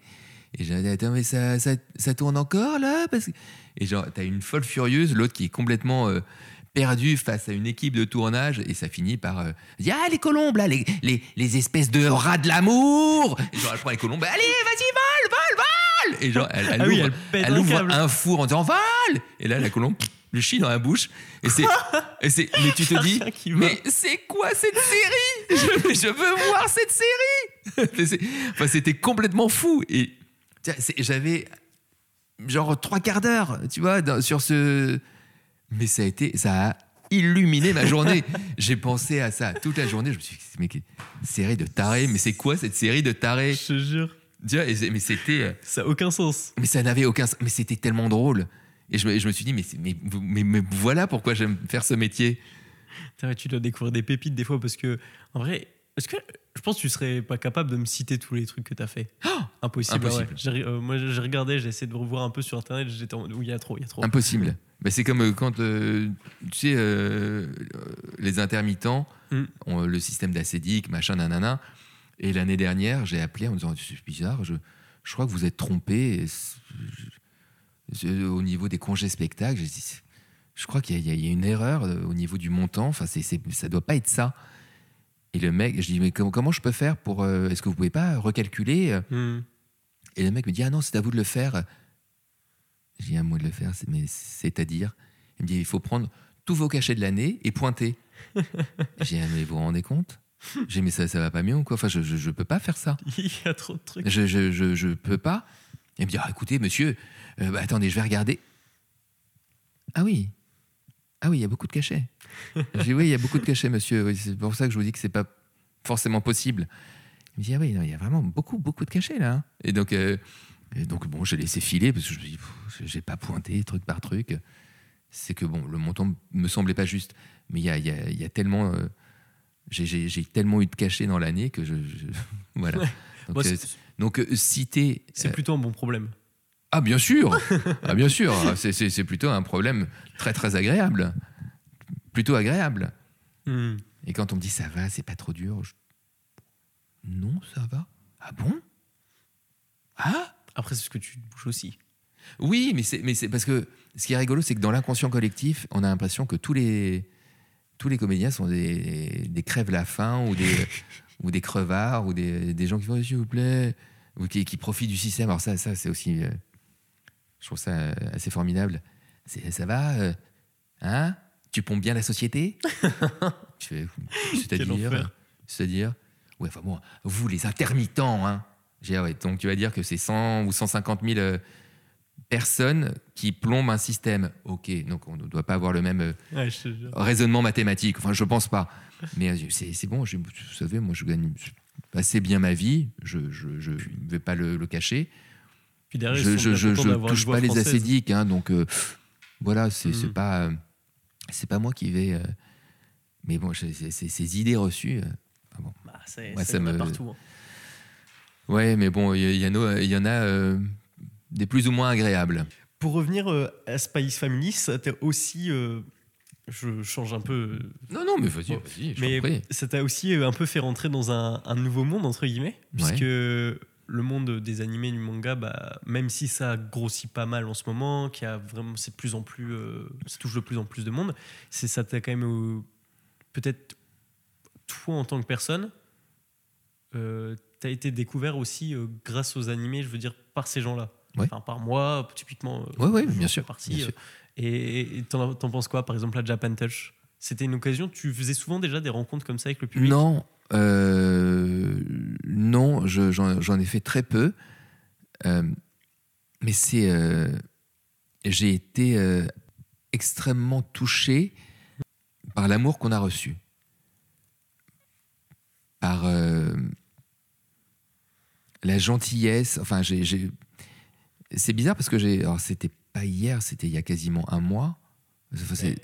Et j'ai dit, attends, mais ça, ça, ça tourne encore là? Parce que... Et genre, t'as une folle furieuse, l'autre qui est complètement euh, perdue face à une équipe de tournage. Et ça finit par. Euh, dire, ah, les colombes là, les, les, les espèces de rats de l'amour Et genre, elle prend les colombes, allez, vas-y, vole, vole, vole Et genre, elle, elle Ah oui, ouvre, elle pète elle un ouvre câble. un four en disant, vole Et là, la colombe le chie dans la bouche. Et c'est. et c'est mais tu te dis, mais c'est quoi cette série? Je, je veux voir cette série Enfin, c'était complètement fou. Et j'avais genre trois quarts d'heure, tu vois, dans- sur ce. Mais ça a été, ça a illuminé ma journée. J'ai pensé à ça toute la journée. Je me suis dit, mais série de tarés. Mais c'est quoi cette série de tarés? Je te jure, Mais c'était, euh, ça n'a aucun sens. mais ça n'avait aucun, sens. mais c'était tellement drôle. Et je me, je me suis dit, mais, mais, mais, mais voilà pourquoi j'aime faire ce métier. Tu dois découvrir des pépites des fois parce que, en vrai, est-ce que je pense que tu serais pas capable de me citer tous les trucs que tu as fait? Impossible. Impossible. ouais. J'ai- euh, moi, j'ai regardé, j'ai essayé de revoir un peu sur internet, j'étais en il y a trop, il y a trop. Impossible. Mais c'est comme euh, quand, euh, tu sais, les intermittents Mm. ont le système d'acédique, machin, nanana. Et l'année dernière, j'ai appelé en me disant, c'est bizarre, je, je crois que vous êtes trompé au niveau des congés spectacles. J'ai dit, je crois qu'il y, a- il y a une erreur au niveau du montant. Enfin, c'est, c'est- ça doit pas être ça. Et le mec, je dis, mais comment, comment je peux faire pour. euh, est-ce que vous pouvez pas recalculer Hmm. Et le mec me dit, ah non, c'est à vous de le faire. J'ai à moi de le faire, c'est- mais c'est-à-dire? Il me dit, il faut prendre tous vos cachets de l'année et pointer. J'ai dit, ah, mais vous vous rendez compte? J'ai mais ça, ça va pas mieux ou quoi? Enfin, je, je, je peux pas faire ça. Il y a trop de trucs. Je, je, je, je peux pas. Il me dit, ah, écoutez, monsieur, euh, bah, attendez, je vais regarder. Ah oui. Ah oui, il y a beaucoup de cachets. J'ai dit, oui, il y a beaucoup de cachets, monsieur. Oui, c'est pour ça que je vous dis que c'est pas forcément possible. Il me dit, ah oui, non, il y a vraiment beaucoup, beaucoup de cachets là. hein. Et donc, euh, et donc bon, j'ai laissé filer parce que je me dis, j'ai pas pointé truc par truc. C'est que bon, le montant me semblait pas juste. Mais il y a, y a- y a tellement. euh, j'ai- tellement eu de cachets dans l'année que je. je- voilà. Donc, Moi, euh, donc, citer. c'est plutôt un bon problème. Ah, bien sûr Ah, bien sûr C'est- plutôt un problème très, très agréable. Plutôt agréable. Hmm. Et quand on me dit ça va, c'est pas trop dur, je- non, ça va. Ah bon? Ah? Après, c'est ce que tu bouges aussi. Oui, mais c'est mais c'est parce que ce qui est rigolo, c'est que dans l'inconscient collectif, on a l'impression que tous les tous les comédiens sont des, des crèves la faim ou des ou des crevards ou des, des gens qui font s'il vous plaît ou qui, qui profitent du système. Alors ça, ça c'est aussi, euh, je trouve ça euh, assez formidable. Ça va, euh, hein? Tu pompes bien la société? C'est-à-dire, c'est-à-dire, ouais, enfin bon, vous les intermittents, hein J'ai dit, ouais, donc tu vas dire que c'est 100 ou 150 000 euh, personnes qui plombent un système. Ok, donc on ne doit pas avoir le même euh, Ouais, raisonnement mathématique. Enfin, je pense pas. Mais c'est c'est bon, je- vous savez, moi je gagne assez bien ma vie, je ne vais pas le, le cacher. Puis derrière, Je sont je, je, touche pas les acédiques, hein, donc euh, voilà, c'est c'est Mm. pas, euh, c'est pas moi qui vais. euh, mais bon, c'est- ces idées reçues. euh, ah bon. Bah, c'est- Ouais, ça, me- partout. hein. Ouais, mais bon, il y, il y en a, il y en a euh, des plus ou moins agréables. Pour revenir euh, à Spice Family, ça t'a aussi. euh, je change un peu. Non, non, mais vas-y, Bon, vas-y, mais ça t'a aussi un peu fait rentrer dans un, un nouveau monde, entre guillemets, puisque le monde des animés, du manga, bah, même si ça grossit pas mal en ce moment, qu'il y a vraiment, c'est de plus en plus, euh, ça touche de plus en plus de monde, c'est ça t'a quand même euh, peut-être toi en tant que personne, euh, t'as été découvert aussi grâce aux animés, je veux dire par ces gens-là, Ouais. enfin par moi, typiquement. ouais, j'en bien sûr, partie, bien sûr. et t'en t'en penses quoi, par exemple, la Japan Touch? C'était une occasion, tu faisais souvent déjà des rencontres comme ça avec le public? Non, euh, non, je- j'en ai fait très peu. Euh, mais c'est, euh, j'ai été extrêmement touché par l'amour qu'on a reçu, par la gentillesse. Enfin, c'est bizarre parce que j'ai, alors c'était pas hier, c'était il y a quasiment un mois.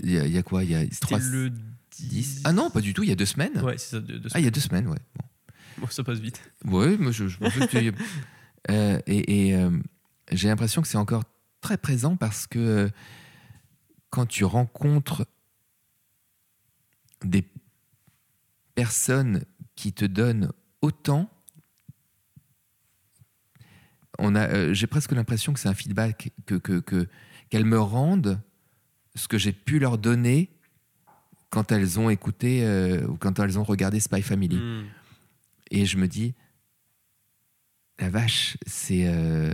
Il y, a- quoi? Il y a trois, 10 10. Ah non, pas du tout. Il y a deux semaines. Ouais, c'est ça, deux, deux Ah, il y a deux semaines, ouais. Bon. Bon, ça passe vite. Oui, mais je, que Euh, et et, euh, j'ai l'impression que c'est encore très présent parce que euh, quand tu rencontres des personnes qui te donnent autant, on a, j'ai presque l'impression que c'est un feedback que que- que- qu'elles me rendent ce que j'ai pu leur donner quand elles ont écouté euh, ou quand elles ont regardé Spy Family. Hmm. Et je me dis, la vache, c'est euh,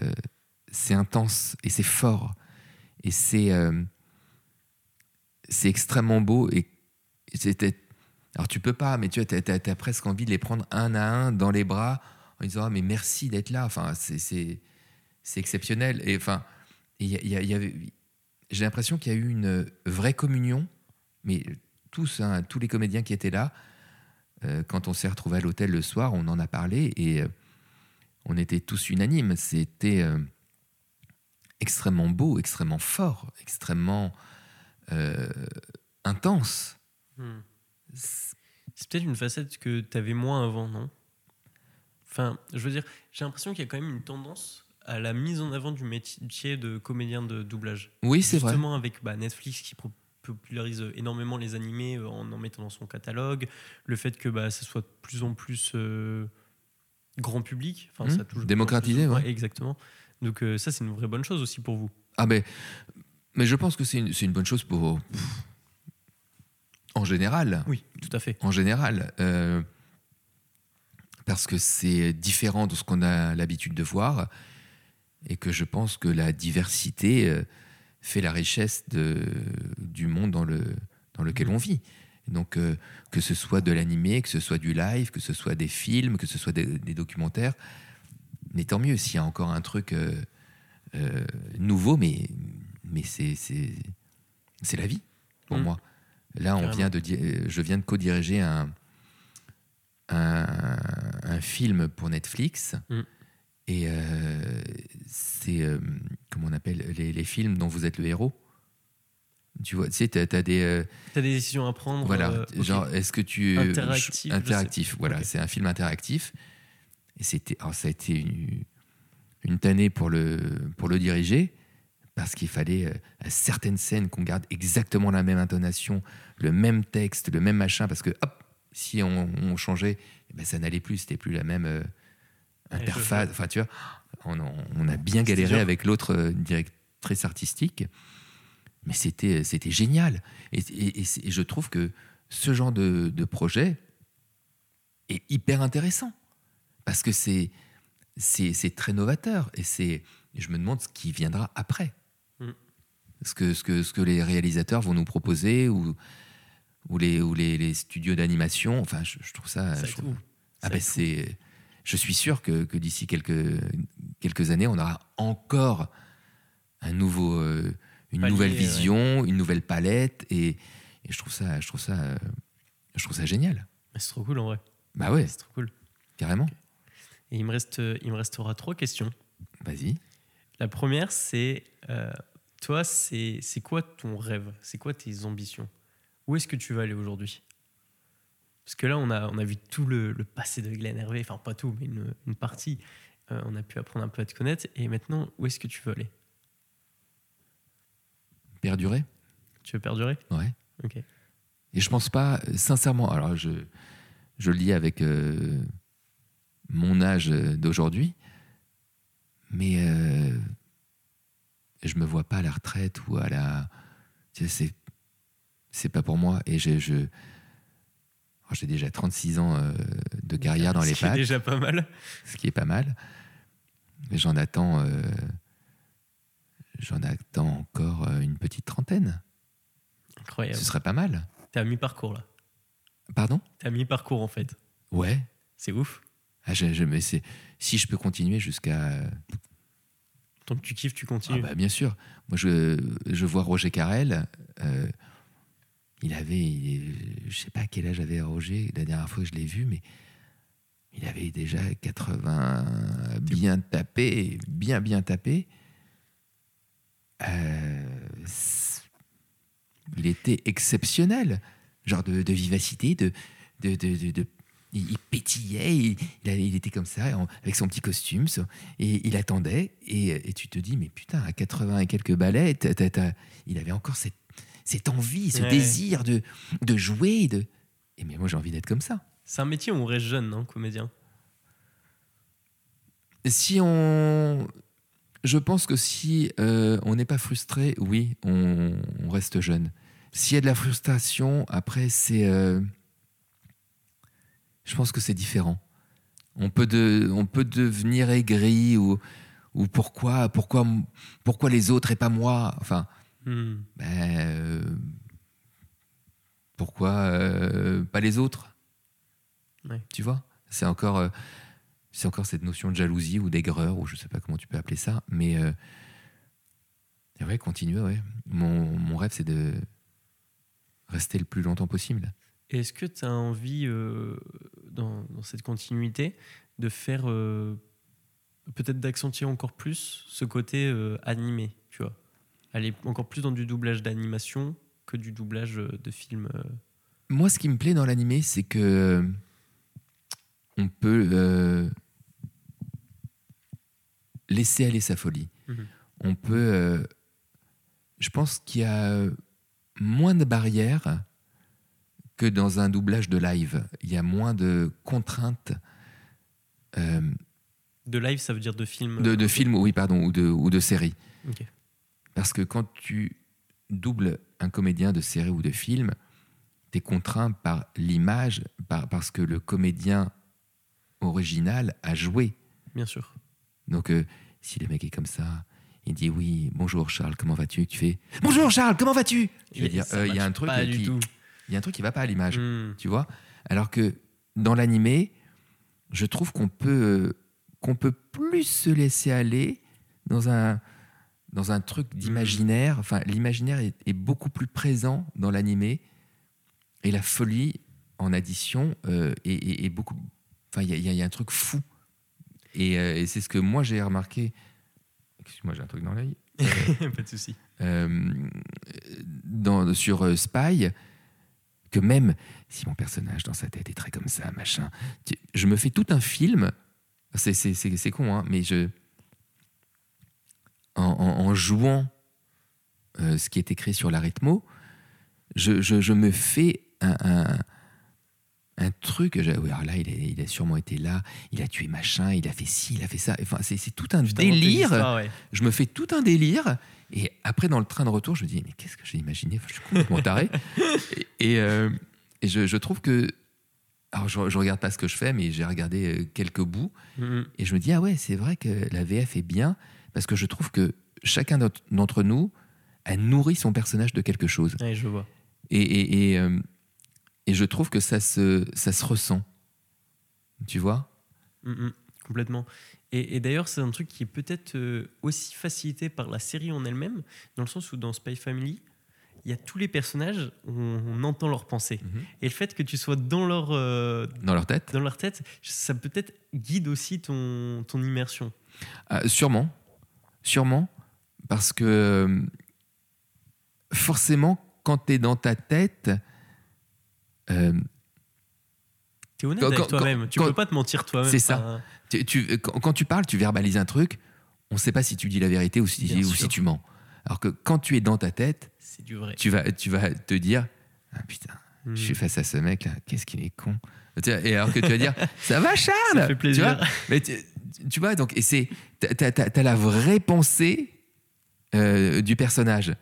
c'est intense et c'est fort. Et c'est euh, c'est extrêmement beau. Et c'était. Alors tu peux pas, mais tu as, presque envie de les prendre un à un dans les bras en disant ah, mais merci d'être là. Enfin, c'est- exceptionnel. Et enfin, il y a- il y a- il y avait- j'ai l'impression qu'il y a eu une vraie communion, mais tous, hein, tous les comédiens qui étaient là, euh, quand on s'est retrouvé à l'hôtel le soir, on en a parlé et euh, on était tous unanimes. C'était euh, extrêmement beau, extrêmement fort, extrêmement intense. Hmm. C'est peut-être une facette que tu avais moins avant, non? Enfin, je veux dire, j'ai l'impression qu'il y a quand même une tendance à la mise en avant du métier de comédien de doublage. Oui, c'est vrai. Justement avec bah, Netflix qui pro- popularise énormément les animés euh, en en mettant dans son catalogue, le fait que bah, ça soit de plus en plus euh, grand public, enfin, Mmh. ça touche Démocratisé, ouais. exactement. Donc euh, ça, c'est une vraie bonne chose aussi pour vous. Ah ben, mais je pense que c'est une, une bonne chose pour... En général. Oui, tout à fait. en général, euh, parce que c'est différent de ce qu'on a l'habitude de voir, et que je pense que la diversité fait la richesse de, du monde dans, le, dans lequel on vit. Donc, euh, que ce soit de l'animé, que ce soit du live, que ce soit des films, que ce soit des, des documentaires, mais tant mieux s'il y a encore un truc euh, euh, nouveau, mais, mais c'est, la vie pour Mm. moi. Là, on Carrément. vient de, je viens de co-diriger un, un, un film pour Netflix. Mm. Et euh, c'est, euh, comment on appelle, les, les films dont vous êtes le héros. Tu vois, tu sais, t'as, t'as des... euh, Tu as des décisions à prendre. voilà, euh, genre, est-ce que tu... Interactif, je sais. Interactif, voilà, c'est un film interactif. Et c'était, alors ça a été une, une tannée pour le, pour le diriger, parce qu'il fallait euh, à certaines scènes qu'on garde exactement la même intonation, le même texte, le même machin, parce que hop, si on, on changeait, eh ben, ça n'allait plus, c'était plus la même euh, interface. Enfin, tu vois, on, on a bien galéré avec l'autre euh, directrice artistique, mais c'était c'était génial. Et, je trouve que ce genre de, de projet est hyper intéressant parce que c'est c'est très novateur et c'est je me demande ce qui viendra après. Mm. Ce que ce que ce que les réalisateurs vont nous proposer ou ou les ou les, les studios d'animation. Enfin, je, je trouve ça. Ça je trouve- ah ben c'est. Je suis sûr que, que d'ici quelques quelques années, on aura encore un nouveau euh, une Palier, nouvelle ouais. vision, une nouvelle palette et, et je trouve ça je trouve ça euh, je trouve ça génial. Mais C'est trop cool en vrai. Bah ouais, C'est trop cool. carrément. Et il me, reste, il me restera trois questions. Vas-y. La première, c'est euh, toi, c'est c'est quoi ton rêve? C'est quoi tes ambitions? Où est-ce que tu vas aller aujourd'hui? Parce que là, on a, on a vu tout le, le passé de Glenn Hervé, enfin pas tout, mais une, une partie. Euh, on a pu apprendre un peu à te connaître. Et maintenant, où est-ce que tu veux aller? Perdurer? Tu veux perdurer? Ouais. Ok. Et je pense pas, sincèrement, alors je, je le dis avec euh, mon âge d'aujourd'hui, mais euh, je me vois pas à la retraite ou à la. tu sais, C'est, c'est pas pour moi. Et je, je- j'ai déjà 36 ans euh, de carrière dans Ce les qui est pattes, déjà pas mal. ce qui est pas mal. Mais j'en attends, euh, j'en attends encore euh, une petite trentaine. Incroyable. Ce serait pas mal. T'es à mi-parcours là. Pardon? T'es à mi-parcours en fait. Ouais. C'est ouf. Ah, je, je- mais c'est- si je peux continuer jusqu'à. Tant que tu kiffes, tu Ah continues. bah, bien sûr. Moi, je, je vois Roger Carrel. euh, il avait. il- je sais pas quel âge avait Roger la dernière fois que je l'ai vu, mais il avait déjà 80 bien tapé, bien, bien tapé. Euh, il était exceptionnel. Genre de, vivacité, de. de, de- il il pétillait, il, était comme ça, avec son petit costume, et il attendait, et, tu te dis, mais putain, à 80 et quelques balais, il avait encore cette, cette envie, ce Ouais. désir de, de jouer. De... Et mais moi, j'ai envie d'être comme ça. C'est un métier où on reste jeune, non, comédien? Si on. Je pense que si euh, on n'est pas frustré, oui, on, on reste jeune. S'il y a de la frustration, après, c'est. euh, Je pense que c'est différent. On peut, de, on peut devenir aigri ou, ou pourquoi, pourquoi, pourquoi les autres et pas moi? Enfin, Hmm. ben, euh, pourquoi euh, pas les autres? Ouais. Tu vois? C'est encore, euh, c'est encore cette notion de jalousie ou d'aigreur, ou je sais pas comment tu peux appeler ça, mais ouais, continuer, ouais. Mon, mon rêve, c'est de rester le plus longtemps possible. Est-ce que tu as envie, dans, dans cette continuité, de faire peut-être d'accentuer encore plus ce côté animé, tu vois? Aller encore plus dans du doublage d'animation que du doublage euh, de film. euh. Moi, ce qui me plaît dans l'animé, c'est que euh, on peut euh, laisser aller sa folie. Mhm. On peut. euh, je pense qu'il y a moins de barrières que dans un doublage de live. Il y a moins de contraintes euh, De live, ça veut dire de film. de, de films, oui, pardon, ou de, ou de séries. Ok. Parce que quand tu doubles un comédien de série ou de film, tu es contraint par l'image, par, parce que le comédien original a joué. Bien sûr. Donc, euh, si le mec est comme ça, il dit oui, bonjour Charles, comment vas-tu? Tu fais bonjour Charles, comment vas-tu? Je veux dire, euh, il y a un truc qui, il y a un truc qui va pas à l'image Hmm. tu vois? Alors que dans l'animé, je trouve qu'on peut, qu'on peut plus se laisser aller dans un, dans un truc d'imaginaire. Enfin, l'imaginaire est, est beaucoup plus présent dans l'animé et la folie en addition euh, est, est- est beaucoup. Enfin, il y, a- y y un truc fou. Et, euh, et c'est ce que moi j'ai remarqué. Excuse-moi, j'ai un truc dans l'œil. pas de souci. Euh, dans, sur euh, Spy que même si mon personnage dans sa tête est très comme ça, machin, je me fais tout un film. C'est con, hein, mais je, en, en- en jouant euh, ce qui est écrit sur l'arythmo, je, je- je me fais un, un, un truc. je- alors là, il a, il a sûrement été là, il a tué machin, il a fait ci, il a fait ça. Enfin, c'est tout un délire. ouais. Je me fais tout un délire. Et après, dans le train de retour, je me dis, mais qu'est-ce que j'ai imaginé? Enfin, Je suis complètement taré. et et, euh, et je, trouve que. Alors, je, je regarde pas ce que je fais, mais j'ai regardé euh, quelques bouts. Mhm. Et je me dis, ah ouais, c'est vrai que la VF est bien, parce que je trouve que chacun d'entre- nous a nourri son personnage de quelque chose. Ouais, je vois. Et, et, et, euh, et je trouve que ça se, ça se ressent. Tu vois? Mhm, complètement. Et, d'ailleurs, c'est un truc qui est peut-être euh, aussi facilité par la série en elle-même, dans le sens où dans Spy Family, il y a tous les personnages, on, on entend leurs pensées. Mhm. Et le fait que tu sois dans leur, euh, Dans leur tête dans leur tête, ça peut-être guide aussi ton, ton immersion. Ah, Sûrement. Sûrement. Parce que euh, forcément, quand tu es dans ta tête, euh, Tu es honnête Quand- avec toi-même. Tu quand- peux pas te mentir toi-même. C'est ça. Enfin, tu- tu- quand, quand tu parles, tu verbalises un truc, on ne sait pas si tu dis la vérité ou si, ou tu mens. Alors que quand tu es dans ta tête, C'est du vrai. tu vas, tu vas te dire Ah putain, Mhm. je suis face à ce mec là, qu'est-ce qu'il est con. Et alors que tu vas dire Ça va, Charles Ça fait plaisir. Tu vois, Mais tu, tu vois, donc, et c'est. T'as, t'as- la vraie pensée euh, du personnage.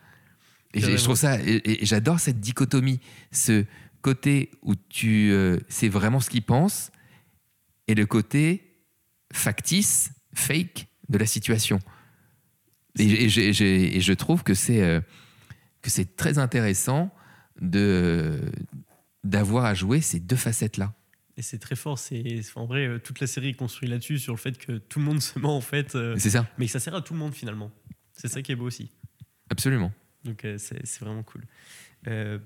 Et je trouve ça. J'adore cette dichotomie. Ce côté où tu. euh, c'est vraiment ce qu'il pense, et le côté factice, fake de la situation. Et, je trouve que c'est euh, que c'est très intéressant de d'avoir à jouer ces deux facettes là. Et c'est très fort. C'est en vrai euh, toute la série est construite là-dessus sur le fait que tout le monde se ment en fait, euh, C'est ça, mais que ça sert à tout le monde finalement. C'est ça qui est beau aussi. absolument. Donc euh, c'est vraiment cool. Euh,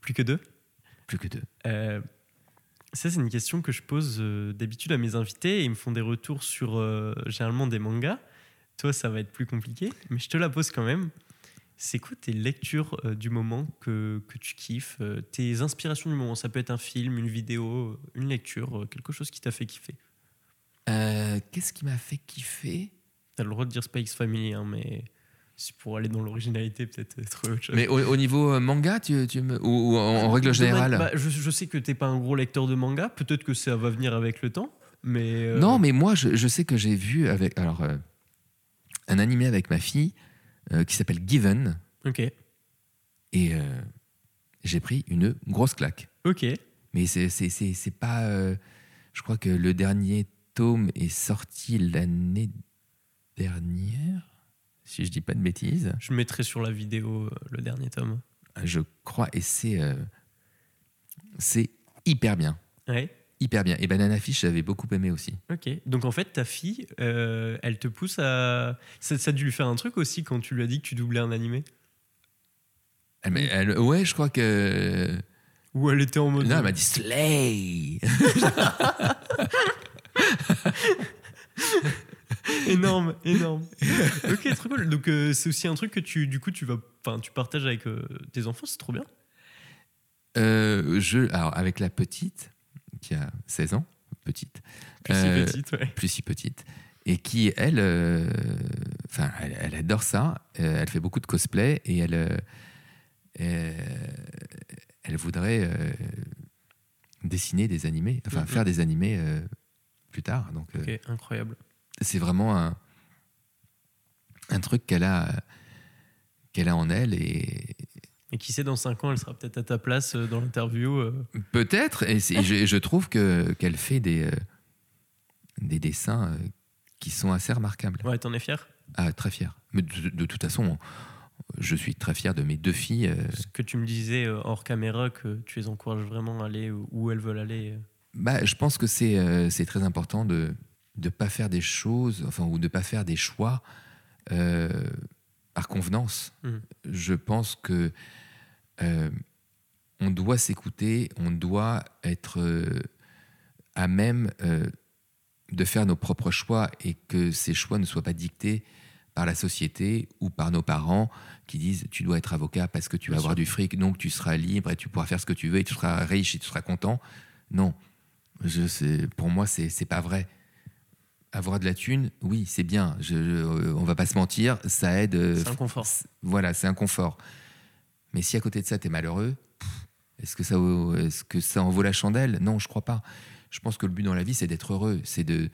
plus que deux. Plus que deux. Euh, ça, c'est une question que je pose d'habitude à mes invités et ils me font des retours sur généralement des mangas. Toi, ça va être plus compliqué, mais je te la pose quand même. C'est quoi tes lectures euh, du moment que, que tu kiffes euh, Tes inspirations du moment? Ça peut être un film, une vidéo, une lecture, euh, quelque chose qui t'a fait kiffer. Euh, Qu'est-ce qui m'a fait kiffer? T'as le droit de dire Spikes Family, hein, mais c'est pour aller dans l'originalité, peut-être euh, trouver autre chose. Mais au, au niveau euh, manga, tu, tu me- ou, ou en, en règle générale? bah, je, je sais que t'es pas un gros lecteur de manga, peut-être que ça va venir avec le temps, mais. euh, Non, mais moi, je, je sais que j'ai vu avec alors euh, un animé avec ma fille euh, qui s'appelle Given, Ok, et euh, j'ai pris une grosse claque. ok. Mais c'est pas. euh, je crois que le dernier tome est sorti l'année dernière, si je dis pas de bêtises. Je mettrai sur la vidéo le dernier tome. Je crois, et c'est c'est hyper bien, Ouais. Hyper bien. Et Banana Fish, j'avais beaucoup aimé aussi. Ok. Donc en fait, ta fille, euh, elle te pousse à. Ça, ça a dû lui faire un truc aussi quand tu lui as dit que tu doublais un animé Elle, m'a- elle- ouais, je crois que. Ou elle était en mode. Non, elle m'a dit Slay énorme, énorme. ok, trop cool. Donc euh, c'est aussi un truc que tu, du coup, tu vas, enfin, tu partages avec euh, tes enfants, c'est trop bien. Euh, je, alors, avec la petite, qui a 16 ans, petite, Plus Euh, si petite, ouais. plus si petite, et qui, elle, euh, enfin, elle, elle adore ça. Euh, elle fait beaucoup de cosplay et elle, euh, euh, elle voudrait euh, dessiner des animés, enfin, faire des animés euh, plus tard. Donc, euh, Ok, incroyable. c'est vraiment un, un truc qu'elle a, qu'elle a en elle et Et qui sait, dans 5 ans, elle sera peut-être à ta place euh, dans l'interview. euh. peut-être. Et, je, je trouve que qu'elle fait des euh, des dessins euh, qui sont assez remarquables. Ouais, t'en es fier Ah, très fier. Mais de, de toute façon, je suis très fier de mes deux filles. euh, Ce que tu me disais hors caméra, que tu les encourages vraiment à aller où elles veulent aller. Bah, je pense que c'est c'est très important de ne pas faire des choses, enfin, ou de pas faire des choix par convenance. Mhm. Je pense que euh, on doit s'écouter, on doit être euh, à même euh, de faire nos propres choix et que ces choix ne soient pas dictés par la société ou par nos parents qui disent tu dois être avocat parce que tu vas Bien avoir sûr. du fric, donc tu seras libre et tu pourras faire ce que tu veux et tu seras riche et tu seras content. Non, je sais, pour moi, c'est pas vrai. avoir de la thune, oui, c'est bien. Je, je- on va pas se mentir, ça aide. C'est un confort. Voilà, c'est un confort. Mais si à côté de ça, tu es malheureux, est-ce que, ça, que en vaut la chandelle? Non, je crois pas. Je pense que le but dans la vie, c'est d'être heureux, c'est de,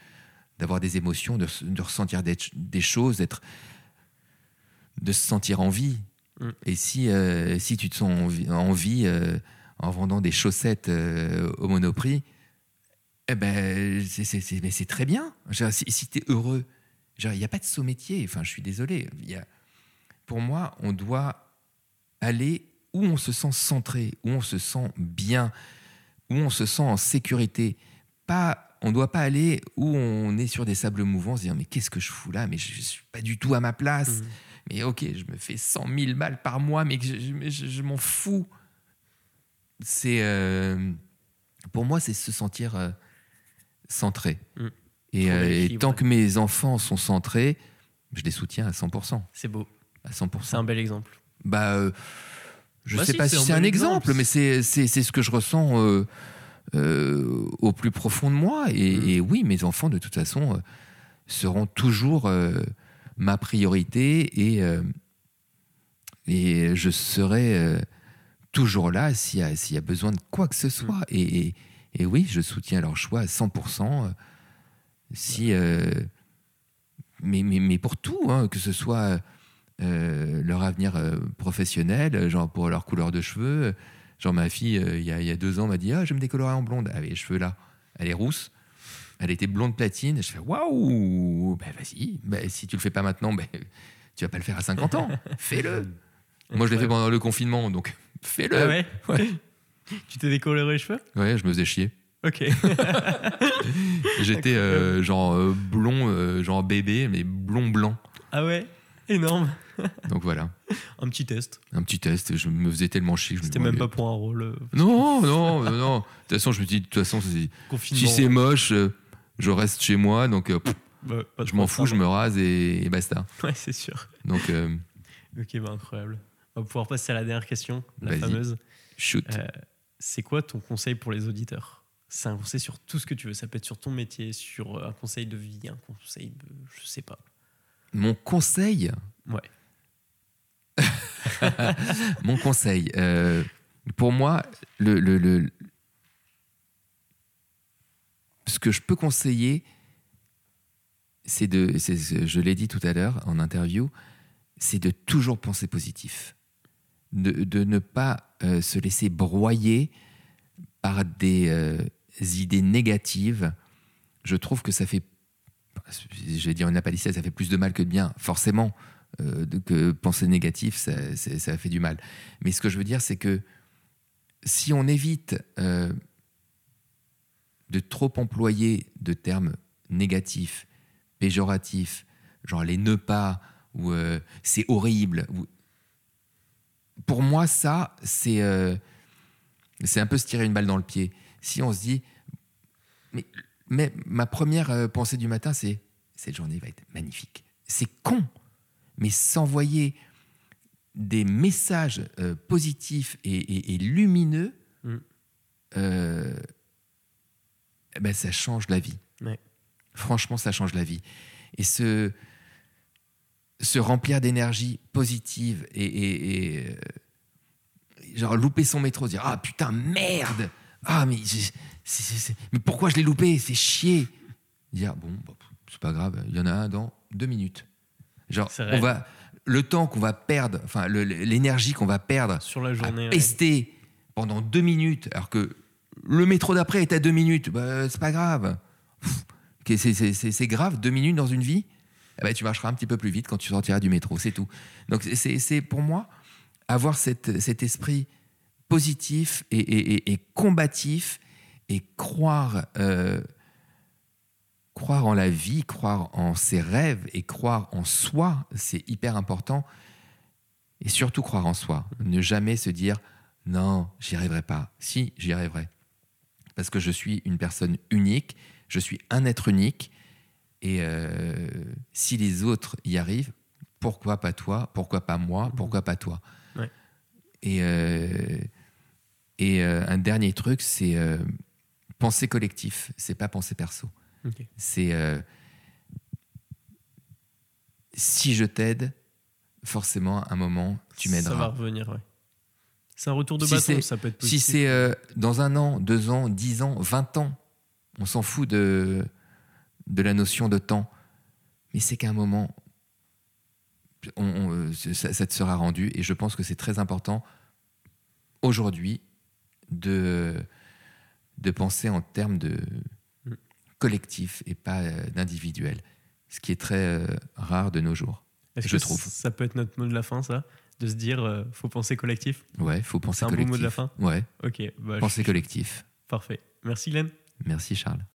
d'avoir des émotions, de, de ressentir des, des choses, d'être, de se sentir en vie. Mm. Et si, euh, si tu te sens en vie, en, vie, euh, en vendant des chaussettes euh, au monoprix, eh ben, c'est, très bien. Veux dire, Si, tu es heureux, genre, il n'y a pas de saut métier. Enfin, je suis désolé. Il y a- pour moi, on doit aller où on se sent centré, où on se sent bien, où on se sent en sécurité. Pas, on ne doit pas aller où on est sur des sables mouvants, se dire mais qu'est-ce que je fous là? Mais je ne suis pas du tout à ma place. Mhm. Mais ok, je me fais 100 000 balles par mois, mais je, je- je- je m'en fous. C'est euh, pour moi, c'est se sentir euh, centré. Mhm. Et, euh, et tant que mes enfants sont centrés, je les soutiens à 100%. C'est beau. À 100%. C'est un bel exemple. Bah, euh, je Bah sais si, pas si c'est un exemple, exemple. mais c'est ce que je ressens euh, euh, au plus profond de moi. Et, Mm. et oui, mes enfants, de toute façon, seront toujours ma priorité et, et je serai toujours là s'il y, y a besoin de quoi que ce soit. Et, et- et oui, je soutiens leur choix à 100%. euh, si, mais, mais, mais pour tout, hein, que ce soit euh, leur avenir euh, professionnel, genre pour leur couleur de cheveux. Genre ma fille, euh, il y, a, il y a deux ans, m'a dit Ah, je vais me décolorer en blonde. Elle avait les cheveux là. Elle est rousse. Elle était blonde platine. Je fais Waouh Ben vas-y. Ben, si tu le fais pas maintenant, ben, tu vas pas le faire à 50 ans. Fais-le. Moi, je l'ai fait pendant le confinement, donc fais-le. Ah ouais, ouais. Tu t'es décoloré les cheveux? Ouais, je me faisais chier. Ok. J'étais euh, genre euh, blond, euh, genre bébé, mais blond blanc. ah ouais? Énorme. Donc voilà, Un petit test. un petit test. Je me faisais tellement chier. C'était même pas pour un rôle. euh, Non, non, non, non. De toute façon, je me dis, de toute façon, si c'est moche, euh, je reste chez moi, donc euh, pff, Bah, je m'en fous, je me rase et, et basta. Ouais, c'est sûr. Donc, euh, Ok, bah incroyable. On va pouvoir passer à la dernière question, la fameuse. shoot. Euh, c'est quoi ton conseil pour les auditeurs? C'est un conseil sur tout ce que tu veux. Ça peut être sur ton métier, sur un conseil de vie, un conseil de. Je sais pas. Mon conseil. Ouais. Mon conseil. euh, pour moi, le, le- le- ce que je peux conseiller, c'est de. je l'ai dit tout à l'heure en interview, c'est de toujours penser positif. De, de ne pas euh, se laisser broyer par des euh, idées négatives. Je trouve que ça fait. Je vais dire une apalissade, ça fait plus de mal que de bien, forcément. euh, que penser négatif, ça, fait du mal. Mais ce que je veux dire, c'est que si on évite euh, de trop employer de termes négatifs, péjoratifs, genre les ne pas, ou euh, c'est horrible, ou- pour moi, ça, c'est euh, c'est un peu se tirer une balle dans le pied. Si on se dit, mais ma première euh, pensée du matin, c'est cette journée va être magnifique. C'est con, mais s'envoyer des messages euh, positifs et, et- et lumineux, Mm. euh, ben, ça change la vie. Ouais. Franchement, ça change la vie. Et se, se remplir d'énergie positive et, et- genre louper son métro, dire ah putain merde, ah mais mais pourquoi je l'ai loupé, c'est chier. Dire bon bah, c'est pas grave, il y en a un dans deux minutes. Genre on va le temps qu'on va perdre, enfin l'énergie qu'on va perdre Sur la à ouais. pester pendant deux minutes, alors que le métro d'après est à deux minutes, bah, c'est pas grave. C'est- grave, deux minutes dans une vie? Eh ben, Tu marcheras un petit peu plus vite quand tu sortiras du métro, c'est tout. Donc c'est c'est pour moi avoir cette- cet esprit positif et, et- et- et combatif et croire, euh, croire en la vie, croire en ses rêves et croire en soi, c'est hyper important. Et surtout croire en soi. Ne jamais se dire non, j'y arriverai pas. Si, j'y arriverai. Parce que je suis une personne unique, je suis un être unique. Et euh, si les autres y arrivent, pourquoi pas toi Pourquoi pas moi Pourquoi pas toi? Ouais. Et, euh, et euh, un dernier truc, c'est penser collectif, c'est pas penser perso. C'est euh, si je t'aide, forcément, à un moment, tu Ça va m'aideras. revenir, ouais. C'est un retour de Si bâton, ça peut être Si positif. c'est euh, dans un an, deux ans, dix ans, vingt ans, on s'en fout de, de la notion de temps. Mais c'est qu'à un moment, on- on, euh, ça, ça te sera rendu. Et je pense que c'est très important aujourd'hui de, de penser en termes de Mm. collectif et pas euh, d'individuel. Ce qui est très euh, rare de nos jours. Je que trouve. Ça peut être notre mot de la fin, ça? De se dire, euh, faut penser collectif? Ouais, faut penser C'est un bon collectif. mot de la fin? Ouais, Ok, bah, penser je- collectif. parfait. Merci Glenn. Merci Charles.